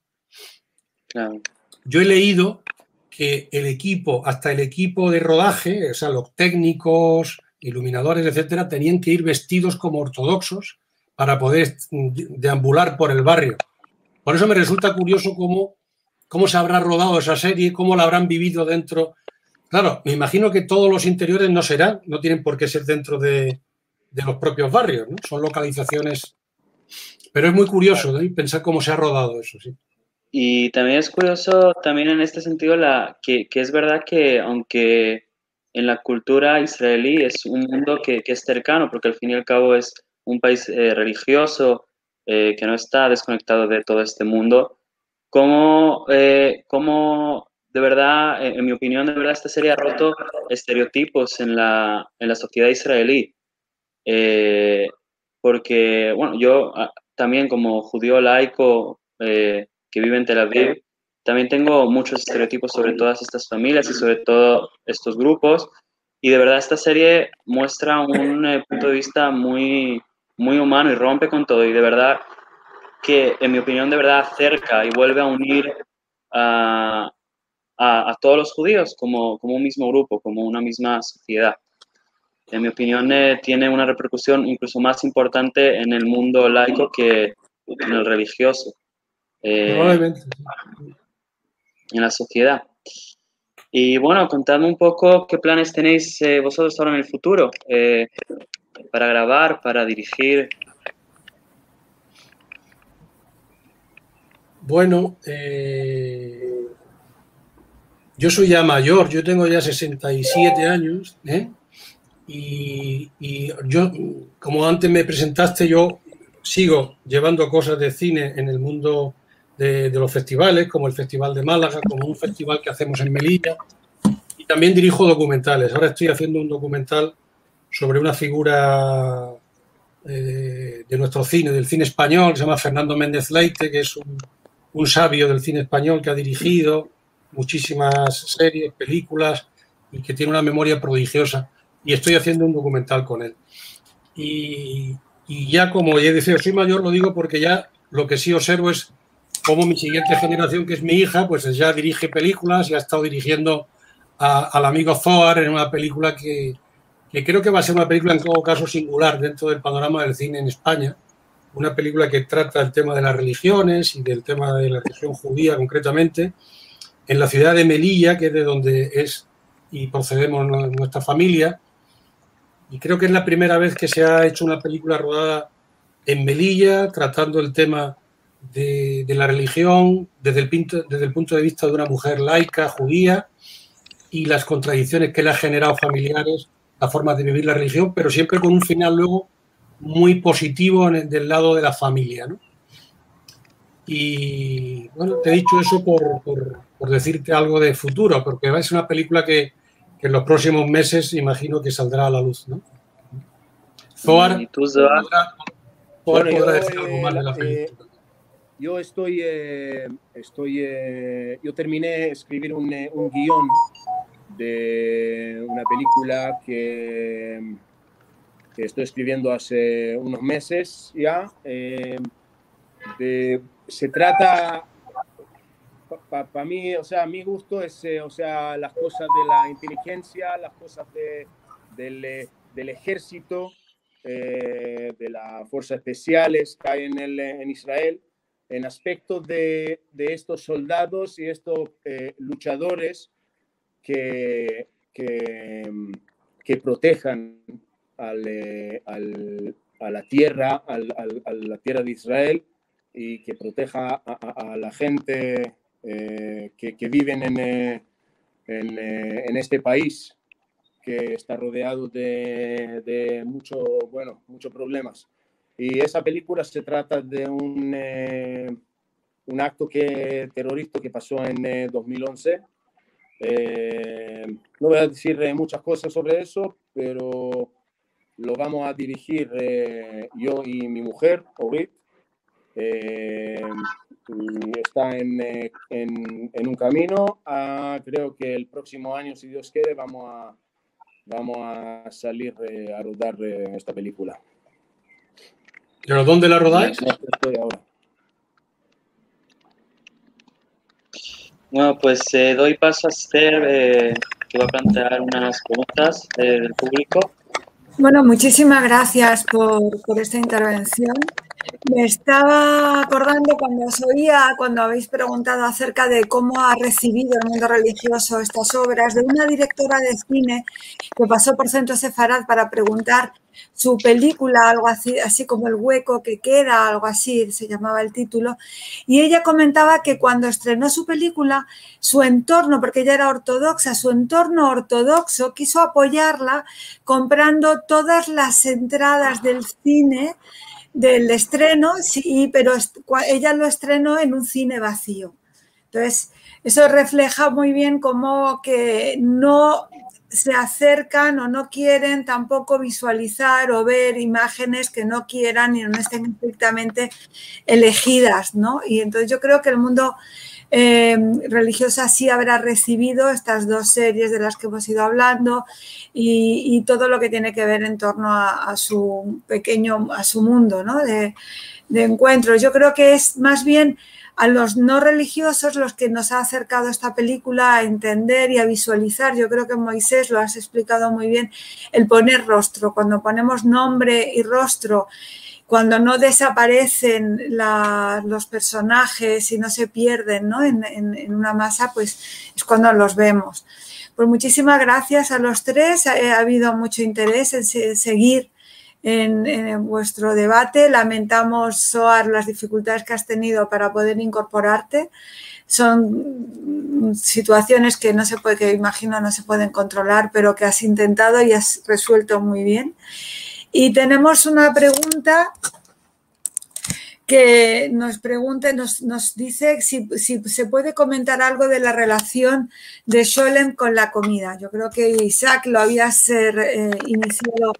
Yo he leído que el equipo, hasta el equipo de rodaje, o sea, los técnicos, iluminadores, etcétera, tenían que ir vestidos como ortodoxos para poder deambular por el barrio. Por eso me resulta curioso cómo, cómo se habrá rodado esa serie, cómo la habrán vivido dentro Claro, me imagino que todos los interiores no serán, no tienen por qué ser dentro de, los propios barrios, ¿no? Son localizaciones. Pero es muy curioso pensar cómo se ha rodado eso, sí. Y también es curioso, también en este sentido, la, que, es verdad que aunque en la cultura israelí es un mundo que, es cercano, porque al fin y al cabo es un país eh, religioso eh, que no está desconectado de todo este mundo, ¿cómo, eh, cómo de verdad, en mi opinión, de verdad, esta serie ha roto estereotipos en la, en la sociedad israelí. Eh, porque, bueno, yo ah, también como judío laico eh, que vive en Tel Aviv, también tengo muchos estereotipos sobre todas estas familias y sobre todo estos grupos. Y de verdad esta serie muestra un eh, punto de vista muy, muy humano y rompe con todo. Y de verdad que, en mi opinión, de verdad acerca y vuelve a unir a, a, todos los judíos como, como, un mismo grupo, como una misma sociedad. En mi opinión, eh, tiene una repercusión incluso más importante en el mundo laico que en el religioso. Eh, en la sociedad. Y bueno, contadme un poco qué planes tenéis eh, vosotros ahora en el futuro para grabar, para dirigir. Bueno, eh, yo soy ya mayor, yo tengo ya 67 años, ¿eh? y, yo, como antes me presentaste, yo sigo llevando cosas de cine en el mundo de, los festivales, como el Festival de Málaga, como un festival que hacemos en Melilla, también dirijo documentales. Ahora estoy haciendo un documental sobre una figura eh, de nuestro cine, del cine español, que se llama Fernando Méndez Leite, que es un, sabio del cine español que ha dirigido muchísimas series, películas y que tiene una memoria prodigiosa. Y estoy haciendo un documental con él. Y, y ya como ya decía, soy mayor, lo digo porque ya lo que sí observo es cómo mi siguiente generación, que es mi hija, pues ya dirige películas y ha estado dirigiendo al amigo Zoar en una película que, que creo que va a ser una película en todo caso singular dentro del panorama del cine en España. Una película que trata el tema de las religiones y del tema de la religión judía concretamente, en la ciudad de Melilla, que es de donde es y procedemos nuestra familia. Y creo que es la primera vez que se ha hecho una película rodada en Melilla, tratando el tema de, de la religión desde el, pinto, desde el punto de vista de una mujer laica, judía, y las contradicciones que le ha generado familiares, la forma de vivir la religión, pero siempre con un final luego muy positivo en el, del lado de la familia. ¿no? Y bueno, te he dicho eso por, por, por, decirte algo de futuro, porque ser una película que, que, en los próximos meses imagino que saldrá a la luz. ¿no? Zoar, ¿Y tú, Zoar? Podrá, bueno, podrá decir yo, algo más de la película. Eh, yo estoy, eh, estoy eh, yo terminé de escribir un, eh, un guion de una película que, estoy escribiendo hace unos meses ya. De, se trata, para pa, pa mí, o sea, mi gusto es, o sea, las cosas de la inteligencia, las cosas de, del, ejército, de las fuerzas especiales que hay en, el, en Israel, en aspectos de, estos soldados y estos eh, luchadores que, que, protejan eh, a la tierra, al, a la tierra de Israel y que proteja a, la gente eh, que, que, viven en, este país que está rodeado de, de muchos bueno, mucho problemas. Y esa película se trata de un, eh, un acto que, terrorista que pasó en 2011. Eh, no voy a decir muchas cosas sobre eso, pero lo vamos a dirigir eh, yo y mi mujer, Orit. Eh, está en, en, en, un camino. A, creo que el próximo año, si Dios quiere, vamos a, vamos a salir eh, a rodar eh, esta película. ¿Pero dónde la rodáis? Estoy ahora. Bueno, pues eh, doy paso a Esther, eh, que va a plantear unas preguntas eh, del público. Bueno, muchísimas gracias por, por, esta intervención. Me estaba acordando cuando os oía, cuando habéis preguntado acerca de cómo ha recibido el mundo religioso estas obras, de una directora de cine que pasó por Centro Sefarad para preguntar su película, algo así, así como El hueco que queda, algo así se llamaba el título, y ella comentaba que cuando estrenó su película, su entorno, porque ella era ortodoxa, su entorno ortodoxo quiso apoyarla comprando todas las entradas del cine del estreno, sí, pero ella lo estrenó en un cine vacío. Entonces, eso refleja muy bien cómo que no se acercan o no quieren tampoco visualizar o ver imágenes que no quieran y no estén estrictamente elegidas, ¿no? Y entonces yo creo que el mundo eh, religioso sí habrá recibido estas dos series de las que hemos ido hablando y, todo lo que tiene que ver en torno a, a su pequeño, a su mundo, ¿no? De, de encuentros. Yo creo que es más bien a los no religiosos los que nos ha acercado esta película a entender y a visualizar. Yo creo que Moisés lo has explicado muy bien, el poner rostro, cuando ponemos nombre y rostro, cuando no desaparecen los personajes y no se pierden ¿no? En, una masa, pues es cuando los vemos. Pues muchísimas gracias a los tres, ha, ha habido mucho interés en seguir en, en, vuestro debate. Lamentamos, Soar, las dificultades que has tenido para poder incorporarte. Son situaciones que no se puede, que imagino no se pueden controlar, pero que has intentado y has resuelto muy bien. Y tenemos una pregunta que nos pregunte, nos, nos dice si, se puede comentar algo de la relación de Sholem con la comida. Yo creo que Isaac lo había ser, eh, iniciado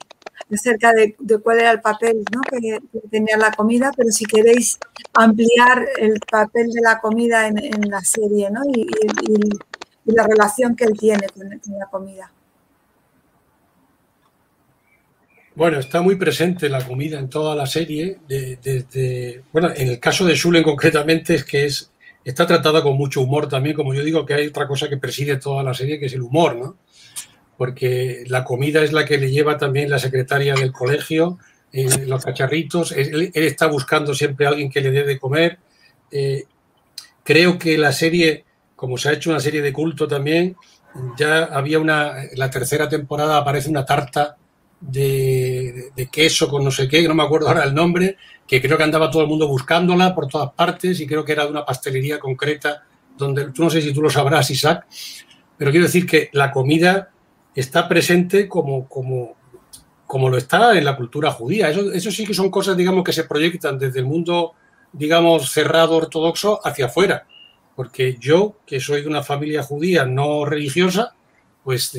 acerca de, cuál era el papel que, tenía la comida, pero si queréis ampliar el papel de la comida en, la serie ¿no? y, la relación que él tiene con la comida. Bueno, está muy presente la comida en toda la serie. Bueno, en el caso de Shulen concretamente es que es, está tratada con mucho humor también, como yo digo que hay otra cosa que preside toda la serie, que es el humor, ¿no? Porque la comida es la que le lleva también la secretaria del colegio, eh, los cacharritos, él, él, está buscando siempre a alguien que le dé de comer. Eh, creo que la serie, como se ha hecho una serie de culto también, ya había una, la tercera temporada aparece una tarta de, de, queso con no sé qué, no me acuerdo ahora el nombre, que creo que andaba todo el mundo buscándola por todas partes y creo que era de una pastelería concreta donde tú no sé si tú lo sabrás, Isaac, pero quiero decir que la comida está presente como, como, como lo está en la cultura judía. Eso, eso sí que son cosas, digamos, que se proyectan desde el mundo, digamos, cerrado ortodoxo hacia afuera. Porque yo, que soy de una familia judía no religiosa, pues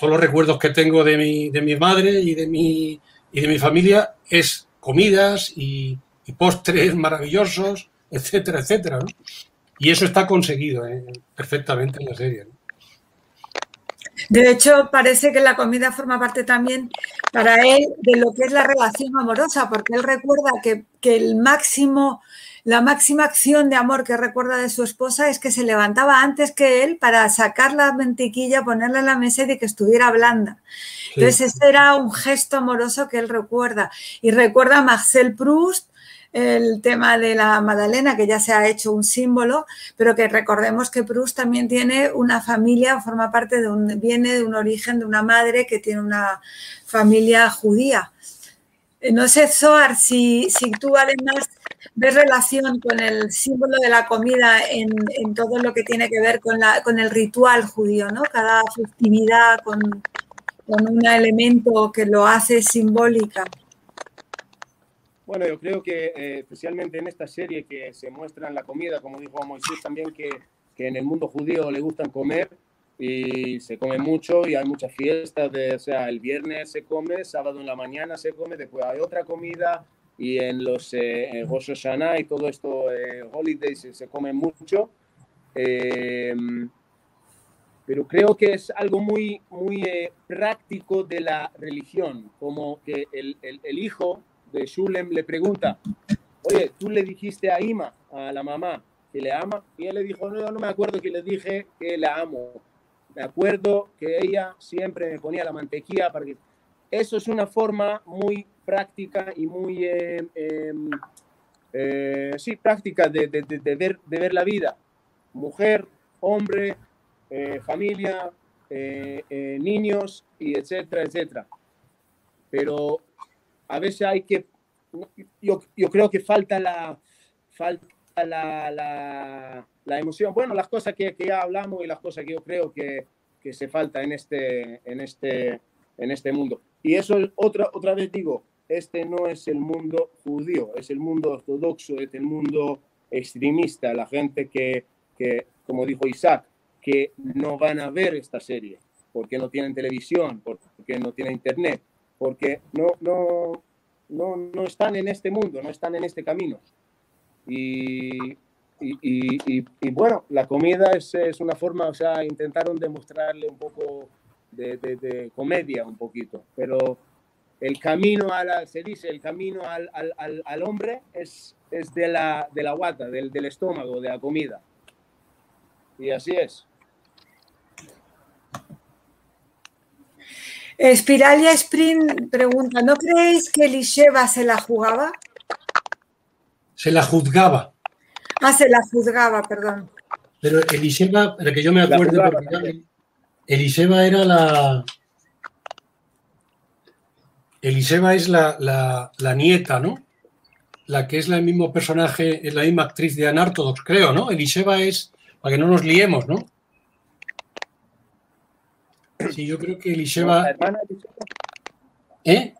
todos los recuerdos que tengo de mi, de mi madre y de mi, y de mi familia es comidas y, postres maravillosos, etcétera, etcétera. Y eso está conseguido ¿eh? perfectamente en la serie. De hecho, parece que la comida forma parte también para él de lo que es la relación amorosa, porque él recuerda que, que el máximo la máxima acción de amor que recuerda de su esposa es que se levantaba antes que él para sacar la mantequilla, ponerla en la mesa y de que estuviera blanda. Entonces, ese era un gesto amoroso que él recuerda. Y recuerda a Marcel Proust, el tema de la Madalena, que ya se ha hecho un símbolo, pero que recordemos que Proust también tiene una familia, forma parte de un, viene de un origen de una madre que tiene una familia judía. No sé, Zohar, si, si tú además ves relación con el símbolo de la comida en, en, todo lo que tiene que ver con, la, con el ritual judío, ¿no? Cada festividad con, con un elemento que lo hace simbólica. Bueno, yo creo que eh, especialmente en esta serie que se muestra en la comida, como dijo Moisés también, que, que en el mundo judío le gustan comer, y se come mucho y hay muchas fiestas, de, o sea, el viernes se come, sábado en la mañana se come, después hay otra comida y en los eh, Rosh Hashanah y todo esto, eh, holidays, se, se, come mucho. Eh, pero creo que es algo muy, muy eh, práctico de la religión, como que el, el, el, hijo de Shulem le pregunta, oye, tú le dijiste a Ima, a la mamá, que le ama, y él le dijo, no, no me acuerdo que le dije que la amo, me acuerdo que ella siempre me ponía la mantequilla para que... Eso es una forma muy práctica y muy, eh, eh, eh, sí, práctica de, de, de, ver, de ver la vida. Mujer, hombre, eh, familia, niños, y etcétera, etcétera. Pero a veces hay que, yo, yo creo que falta la, falta la, la, la, emoción. Bueno, las cosas que, que, ya hablamos y las cosas que yo creo que, que se falta en este, en, este, en este mundo. Y eso otra, otra vez digo, este no es el mundo judío, es el mundo ortodoxo, es el mundo extremista, la gente que, que, como dijo Isaac, que no van a ver esta serie porque no tienen televisión, porque no tienen internet, porque no, no, no, no están en este mundo, no están en este camino. Y, y, y, bueno, la comida es, es, una forma, o sea, intentaron demostrarle un poco de, de, comedia, un poquito, pero el camino, a la, se dice, el camino al, al, al, hombre es, es de, la, de la guata, del, del estómago, de la comida. Y así es. Espiralia Spring pregunta, ¿no creéis que Elisheva se la jugaba? Se la juzgaba. Ah, se la juzgaba, perdón. Pero Eliseba, para que yo me acuerde, Eliseba era la. Eliseba es la, la, la, nieta, ¿no? La que es el mismo personaje, es la misma actriz de Anartodox, creo, ¿no? Eliseba es, para que no nos liemos, ¿no? Sí, yo creo que Eliseba. ¿No es la hermana, ¿Eh?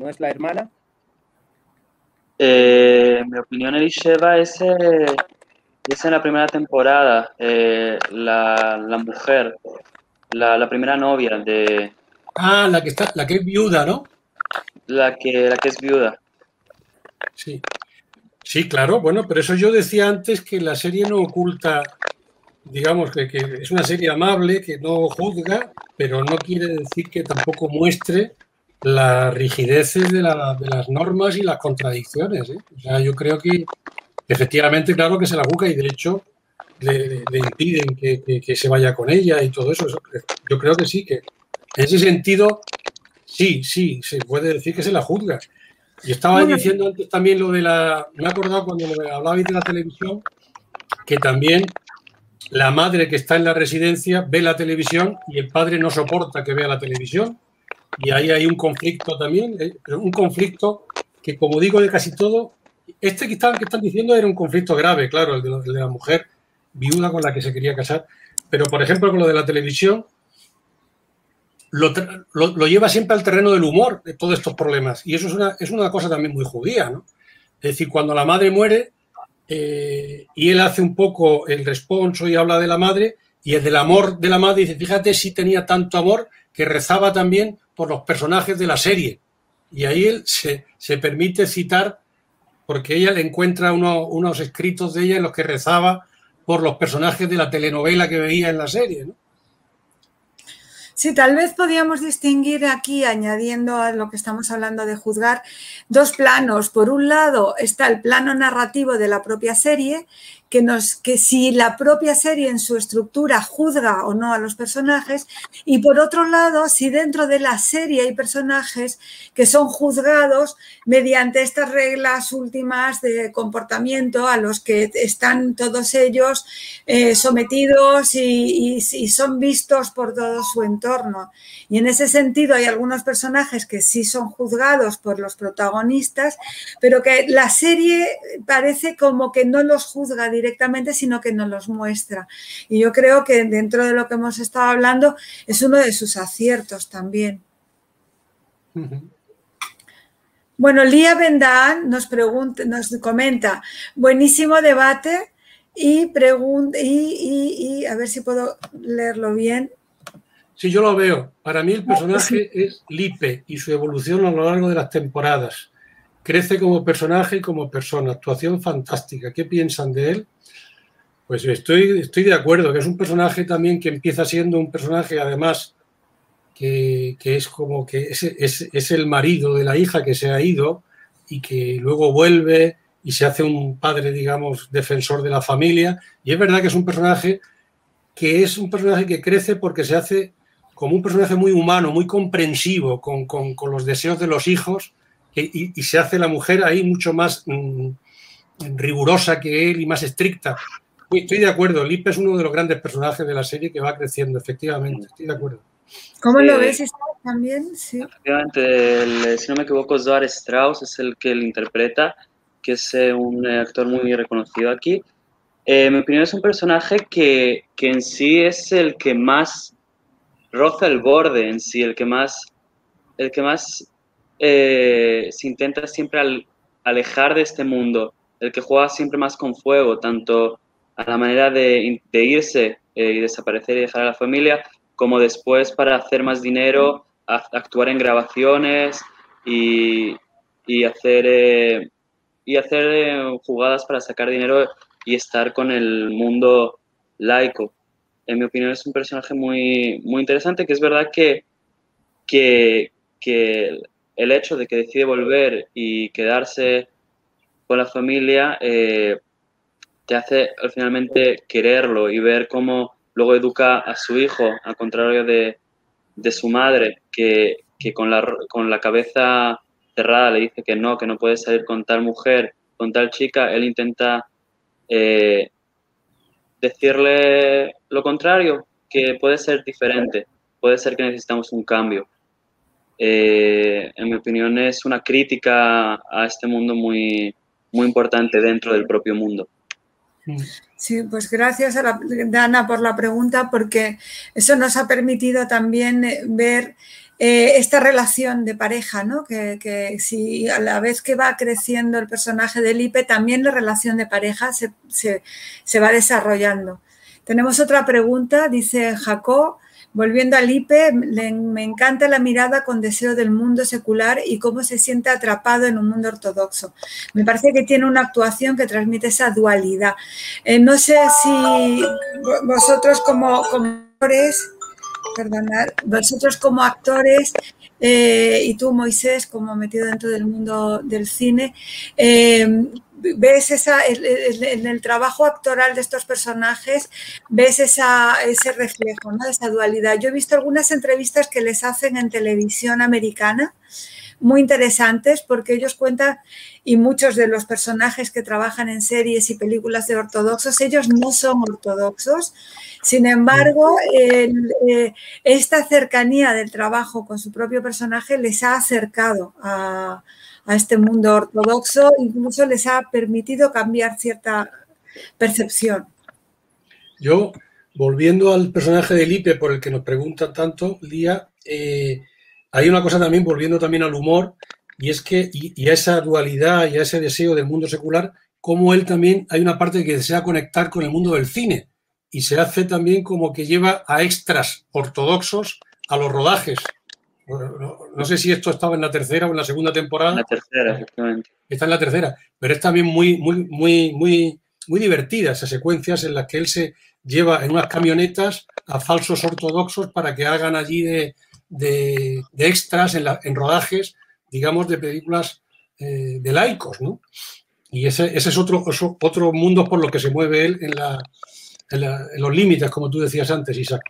¿No es la hermana? Eh, mi opinión, Elisheva es, eh, es en la primera temporada, eh, la, la, mujer, la, la, primera novia de... Ah, la que, está, la que es viuda, ¿no? La que, la que es viuda. Sí. Sí, claro, bueno, pero eso yo decía antes que la serie no oculta, digamos, que, que es una serie amable, que no juzga, pero no quiere decir que tampoco muestre las rigideces de, la, de, las normas y las contradicciones. ¿eh? O sea, yo creo que efectivamente, claro que se la busca y de hecho le, le impiden que, que, que, se vaya con ella y todo eso. Yo creo que sí, que en ese sentido, sí, sí, se puede decir que se la juzga. Y estaba bueno, diciendo antes también lo de la. Me he acordado cuando hablabais de la televisión, que también la madre que está en la residencia ve la televisión y el padre no soporta que vea la televisión y ahí hay un conflicto también, ¿eh? un conflicto que, como digo, de casi todo, este que están, que están diciendo era un conflicto grave, claro, el de, la mujer viuda con la que se quería casar, pero por ejemplo con lo de la televisión, lo, lo, lleva siempre al terreno del humor de todos estos problemas, y eso es una, es una cosa también muy judía, ¿no? Es decir, cuando la madre muere eh, y él hace un poco el responso y habla de la madre, y el del amor de la madre dice, fíjate si tenía tanto amor que rezaba también por los personajes de la serie. Y ahí él se, se permite citar, porque ella le encuentra uno, unos escritos de ella en los que rezaba por los personajes de la telenovela que veía en la serie. ¿no? Sí, tal vez podríamos distinguir aquí, añadiendo a lo que estamos hablando de juzgar, dos planos. Por un lado está el plano narrativo de la propia serie, que, nos, que si la propia serie en su estructura juzga o no a los personajes, y por otro lado, si dentro de la serie hay personajes que son juzgados mediante estas reglas últimas de comportamiento a los que están todos ellos eh, sometidos y, y, y son vistos por todo su entorno. Y en ese sentido hay algunos personajes que sí son juzgados por los protagonistas, pero que la serie parece como que no los juzga directamente, sino que nos los muestra. Y yo creo que dentro de lo que hemos estado hablando es uno de sus aciertos también. Uh -huh. Bueno, Lía Bendán nos, pregunta, nos comenta, buenísimo debate y, pregunta, y, y, y a ver si puedo leerlo bien. Sí, yo lo veo. Para mí el personaje es Lipe y su evolución a lo largo de las temporadas. Crece como personaje y como persona. Actuación fantástica. ¿Qué piensan de él? Pues estoy, estoy de acuerdo, que es un personaje también que empieza siendo un personaje, además, que, que es como que es, es, es, el marido de la hija que se ha ido y que luego vuelve y se hace un padre, digamos, defensor de la familia. Y es verdad que es un personaje que es un personaje que crece porque se hace como un personaje muy humano, muy comprensivo con, con, los deseos de los hijos y, se hace la mujer ahí mucho más mmm, rigurosa que él y más estricta. Estoy de acuerdo, Lip es uno de los grandes personajes de la serie que va creciendo, efectivamente, estoy de acuerdo. ¿Cómo lo ves también? Sí. Efectivamente, el, si no me equivoco, Zohar Strauss es el que lo interpreta, que es eh, un actor muy reconocido aquí. Eh, en mi opinión es un personaje que, que en sí es el que más roza el borde en sí, el que más, el que más eh, se intenta siempre al, alejar de este mundo, el que juega siempre más con fuego, tanto a la manera de, irse eh, y desaparecer y dejar a la familia, como después para hacer más dinero, actuar en grabaciones y, hacer, eh, y hacer eh, jugadas para sacar dinero y estar con el mundo laico. En mi opinión es un personaje muy, muy interesante, que es verdad que, que, que el hecho de que decide volver y quedarse con la familia eh, te hace finalmente quererlo y ver cómo luego educa a su hijo, al contrario de, de su madre, que, que con, la, con la cabeza cerrada le dice que no, que no puede salir con tal mujer, con tal chica, él intenta eh, decirle lo contrario, que puede ser diferente, puede ser que necesitamos un cambio. Eh, en mi opinión es una crítica a este mundo muy, muy importante dentro del propio mundo. Sí, pues gracias a la, Dana por la pregunta, porque eso nos ha permitido también ver eh, esta relación de pareja, ¿no? Que, si a la vez que va creciendo el personaje de Lipe, también la relación de pareja se, va desarrollando. Tenemos otra pregunta, dice Jacob, volviendo a Lipe, me encanta la mirada con deseo del mundo secular y cómo se siente atrapado en un mundo ortodoxo. Me parece que tiene una actuación que transmite esa dualidad. Eh, no sé si vosotros como, como perdonar, vosotros como actores eh, y tú, Moisés, como metido dentro del mundo del cine, eh, ves esa, en el trabajo actoral de estos personajes, ves esa, ese reflejo, esa dualidad. Yo he visto algunas entrevistas que les hacen en televisión americana, muy interesantes porque ellos cuentan, y muchos de los personajes que trabajan en series y películas de ortodoxos, ellos no son ortodoxos, sin embargo, eh, esta cercanía del trabajo con su propio personaje les ha acercado a, este mundo ortodoxo, incluso les ha permitido cambiar cierta percepción. Yo, volviendo al personaje de Lipe, por el que nos preguntan tanto, Lía, eh, hay una cosa también, volviendo también al humor, y es que, y, a esa dualidad y a ese deseo del mundo secular, como él también hay una parte que desea conectar con el mundo del cine y se hace también como que lleva a extras ortodoxos a los rodajes. No, sé si esto estaba en la tercera o en la segunda temporada. La tercera, efectivamente. Está en la tercera, pero es también muy, muy, muy, muy, muy divertida esas secuencias en las que él se lleva en unas camionetas a falsos ortodoxos para que hagan allí de, de, extras en, en, rodajes, digamos, de películas eh, de laicos, ¿no? Y ese, es otro, otro mundo por lo que se mueve él en los límites, como tú decías antes, Isaac.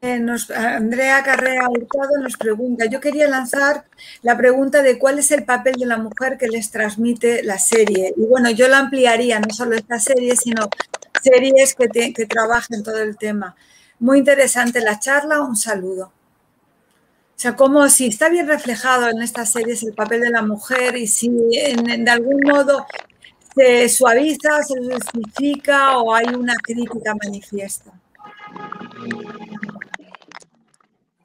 Eh, Andrea Carrea Hurtado nos pregunta, yo quería lanzar la pregunta de cuál es el papel de la mujer que les transmite la serie. Y bueno, yo la ampliaría, no solo esta serie, sino series que trabajen todo el tema. Muy interesante la charla, un saludo. O sea, como si está bien reflejado en estas series el papel de la mujer y si de algún modo se suaviza, se justifica o hay una crítica manifiesta.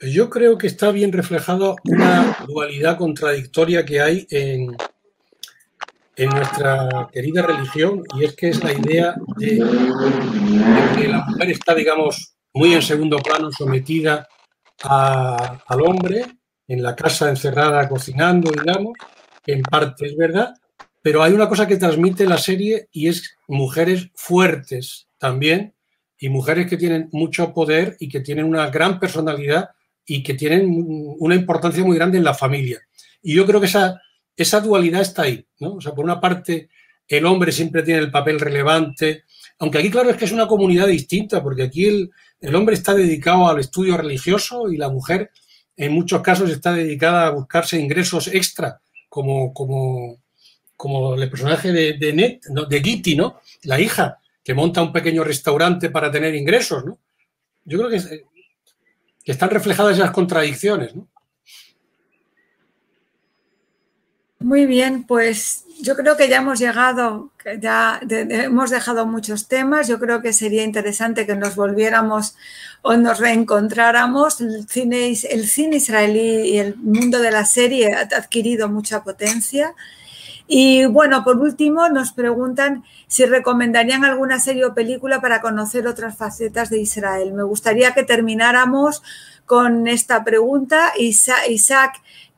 Yo creo que está bien reflejado una dualidad contradictoria que hay en, en nuestra querida religión y es que es la idea de, de que la mujer está, digamos, muy en segundo plano, sometida al hombre en la casa encerrada cocinando, digamos, en parte es verdad, pero hay una cosa que transmite la serie y es mujeres fuertes también y mujeres que tienen mucho poder y que tienen una gran personalidad y que tienen una importancia muy grande en la familia. Y yo creo que esa, esa dualidad está ahí, ¿no? O sea, por una parte, el hombre siempre tiene el papel relevante, aunque aquí, claro, es que es una comunidad distinta, porque aquí el, el hombre está dedicado al estudio religioso y la mujer en muchos casos está dedicada a buscarse ingresos extra, como, como, como el personaje de, de, de ¿no? La hija, que monta un pequeño restaurante para tener ingresos, ¿no? Yo creo que, que están reflejadas esas contradicciones, ¿no? Muy bien, pues yo creo que ya hemos llegado, ya hemos dejado muchos temas. Yo creo que sería interesante que nos volviéramos o nos reencontráramos. El cine, el cine israelí y el mundo de la serie ha adquirido mucha potencia. Y bueno, por último, nos preguntan si recomendarían alguna serie o película para conocer otras facetas de Israel. Me gustaría que termináramos con esta pregunta. Isaac,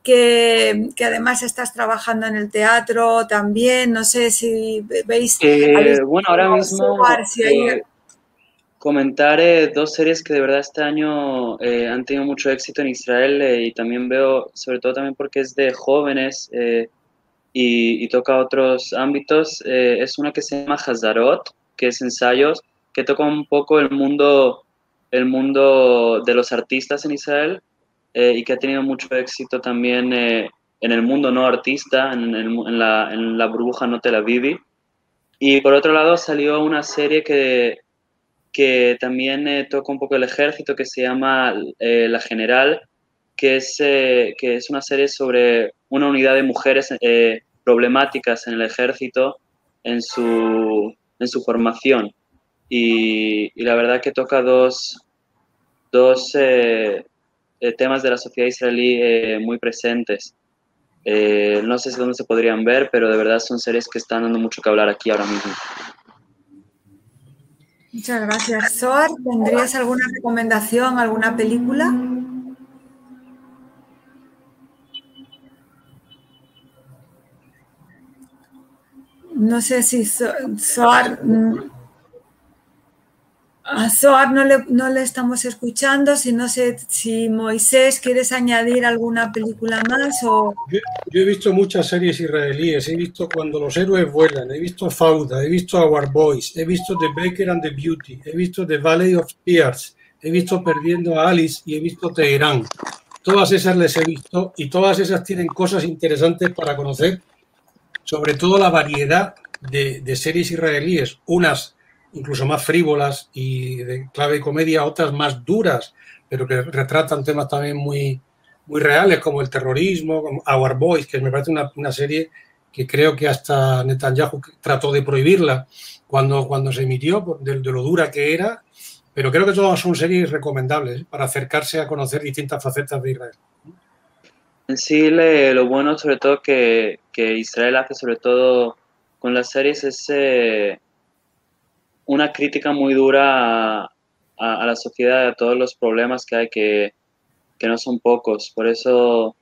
que, además estás trabajando en el teatro también. No sé si veis. Eh, bueno, ahora mismo. Eh, comentar eh, dos series que de verdad este año han tenido mucho éxito en Israel y también veo, sobre todo también porque es de jóvenes y, y, toca otros ámbitos. es una que se llama Hazarot, que es ensayos, que toca un poco el mundo, el mundo de los artistas en Israel eh, y que ha tenido mucho éxito también eh, en el mundo no artista, en, en, la, en, la, burbuja no Tel Aviv. Y por otro lado salió una serie que, que también eh, toca un poco el ejército, que se llama La General, que es, que es una serie sobre una unidad de mujeres problemáticas en el ejército en su, en su formación. y, la verdad que toca dos, dos eh, eh, temas de la sociedad israelí eh, muy presentes. no sé dónde se podrían ver, pero de verdad son series que están dando mucho que hablar aquí ahora mismo. Muchas gracias. Sor, ¿tendrías alguna recomendación, alguna película? No sé si Soar mm, a Zohar no le, no le estamos escuchando, si no sé si Moisés, ¿quieres añadir alguna película más? O... Yo, he visto muchas series israelíes, he visto Cuando los héroes vuelan, he visto Fauda, he visto Our Boys, he visto The Baker and the Beauty, he visto The Valley of Tears, he visto Perdiendo a Alice y he visto Teherán. Todas esas les he visto y todas esas tienen cosas interesantes para conocer, sobre todo la variedad de, de series israelíes, unas incluso más frívolas y de clave y comedia, otras más duras, pero que retratan temas también muy, muy reales como el terrorismo, como Our Boys, que me parece una, una serie que creo que hasta Netanyahu trató de prohibirla cuando, cuando se emitió, de, lo dura que era, pero creo que todas son series recomendables para acercarse a conocer distintas facetas de Israel. En sí, lo bueno sobre todo que, que Israel hace sobre todo con las series es eh, una crítica muy dura a, la sociedad, a todos los problemas que hay, que, no son pocos. Por eso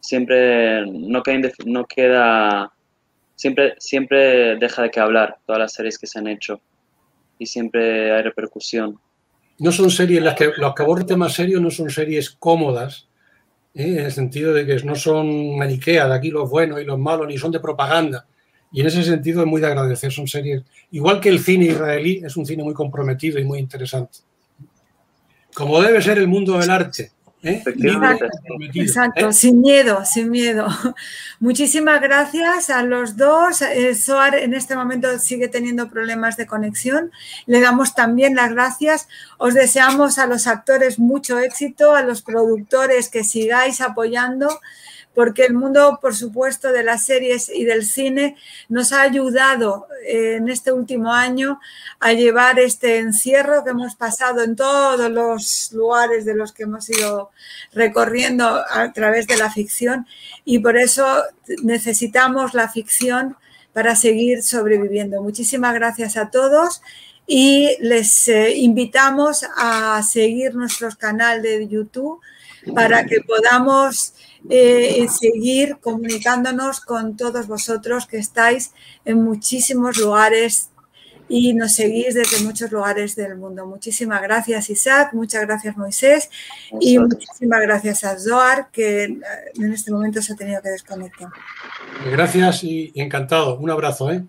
siempre no queda, no queda siempre, siempre deja de que hablar todas las series que se han hecho y siempre hay repercusión. No son series, las que, los que abordan temas serios no son series cómodas, ¿eh? en el sentido de que no son maniqueas, aquí los buenos y los malos, ni son de propaganda. Y en ese sentido es muy de agradecer. Son series, igual que el cine israelí, es un cine muy comprometido y muy interesante. Como debe ser el mundo del arte. ¿eh? Exacto, ¿eh? sin miedo, sin miedo. Muchísimas gracias a los dos. Eh, Soar en este momento sigue teniendo problemas de conexión. Le damos también las gracias. Os deseamos a los actores mucho éxito, a los productores que sigáis apoyando porque el mundo, por supuesto, de las series y del cine nos ha ayudado eh, en este último año a llevar este encierro que hemos pasado en todos los lugares de los que hemos ido recorriendo a través de la ficción y por eso necesitamos la ficción para seguir sobreviviendo. Muchísimas gracias a todos y les eh, invitamos a seguir nuestro canal de YouTube para que podamos eh, seguir comunicándonos con todos vosotros que estáis en muchísimos lugares y nos seguís desde muchos lugares del mundo. Muchísimas gracias Isaac, muchas gracias Moisés y muchísimas gracias a Zoar que en este momento se ha tenido que desconectar. Gracias y encantado. Un abrazo. ¿eh?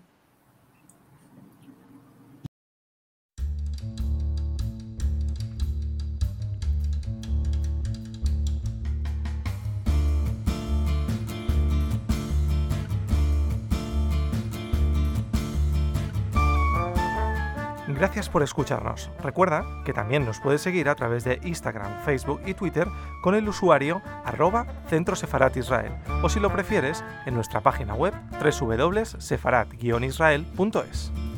Por escucharnos. Recuerda que también nos puedes seguir a través de Instagram, Facebook y Twitter con el usuario arroba Centro Israel o si lo prefieres en nuestra página web www.sefarat-israel.es.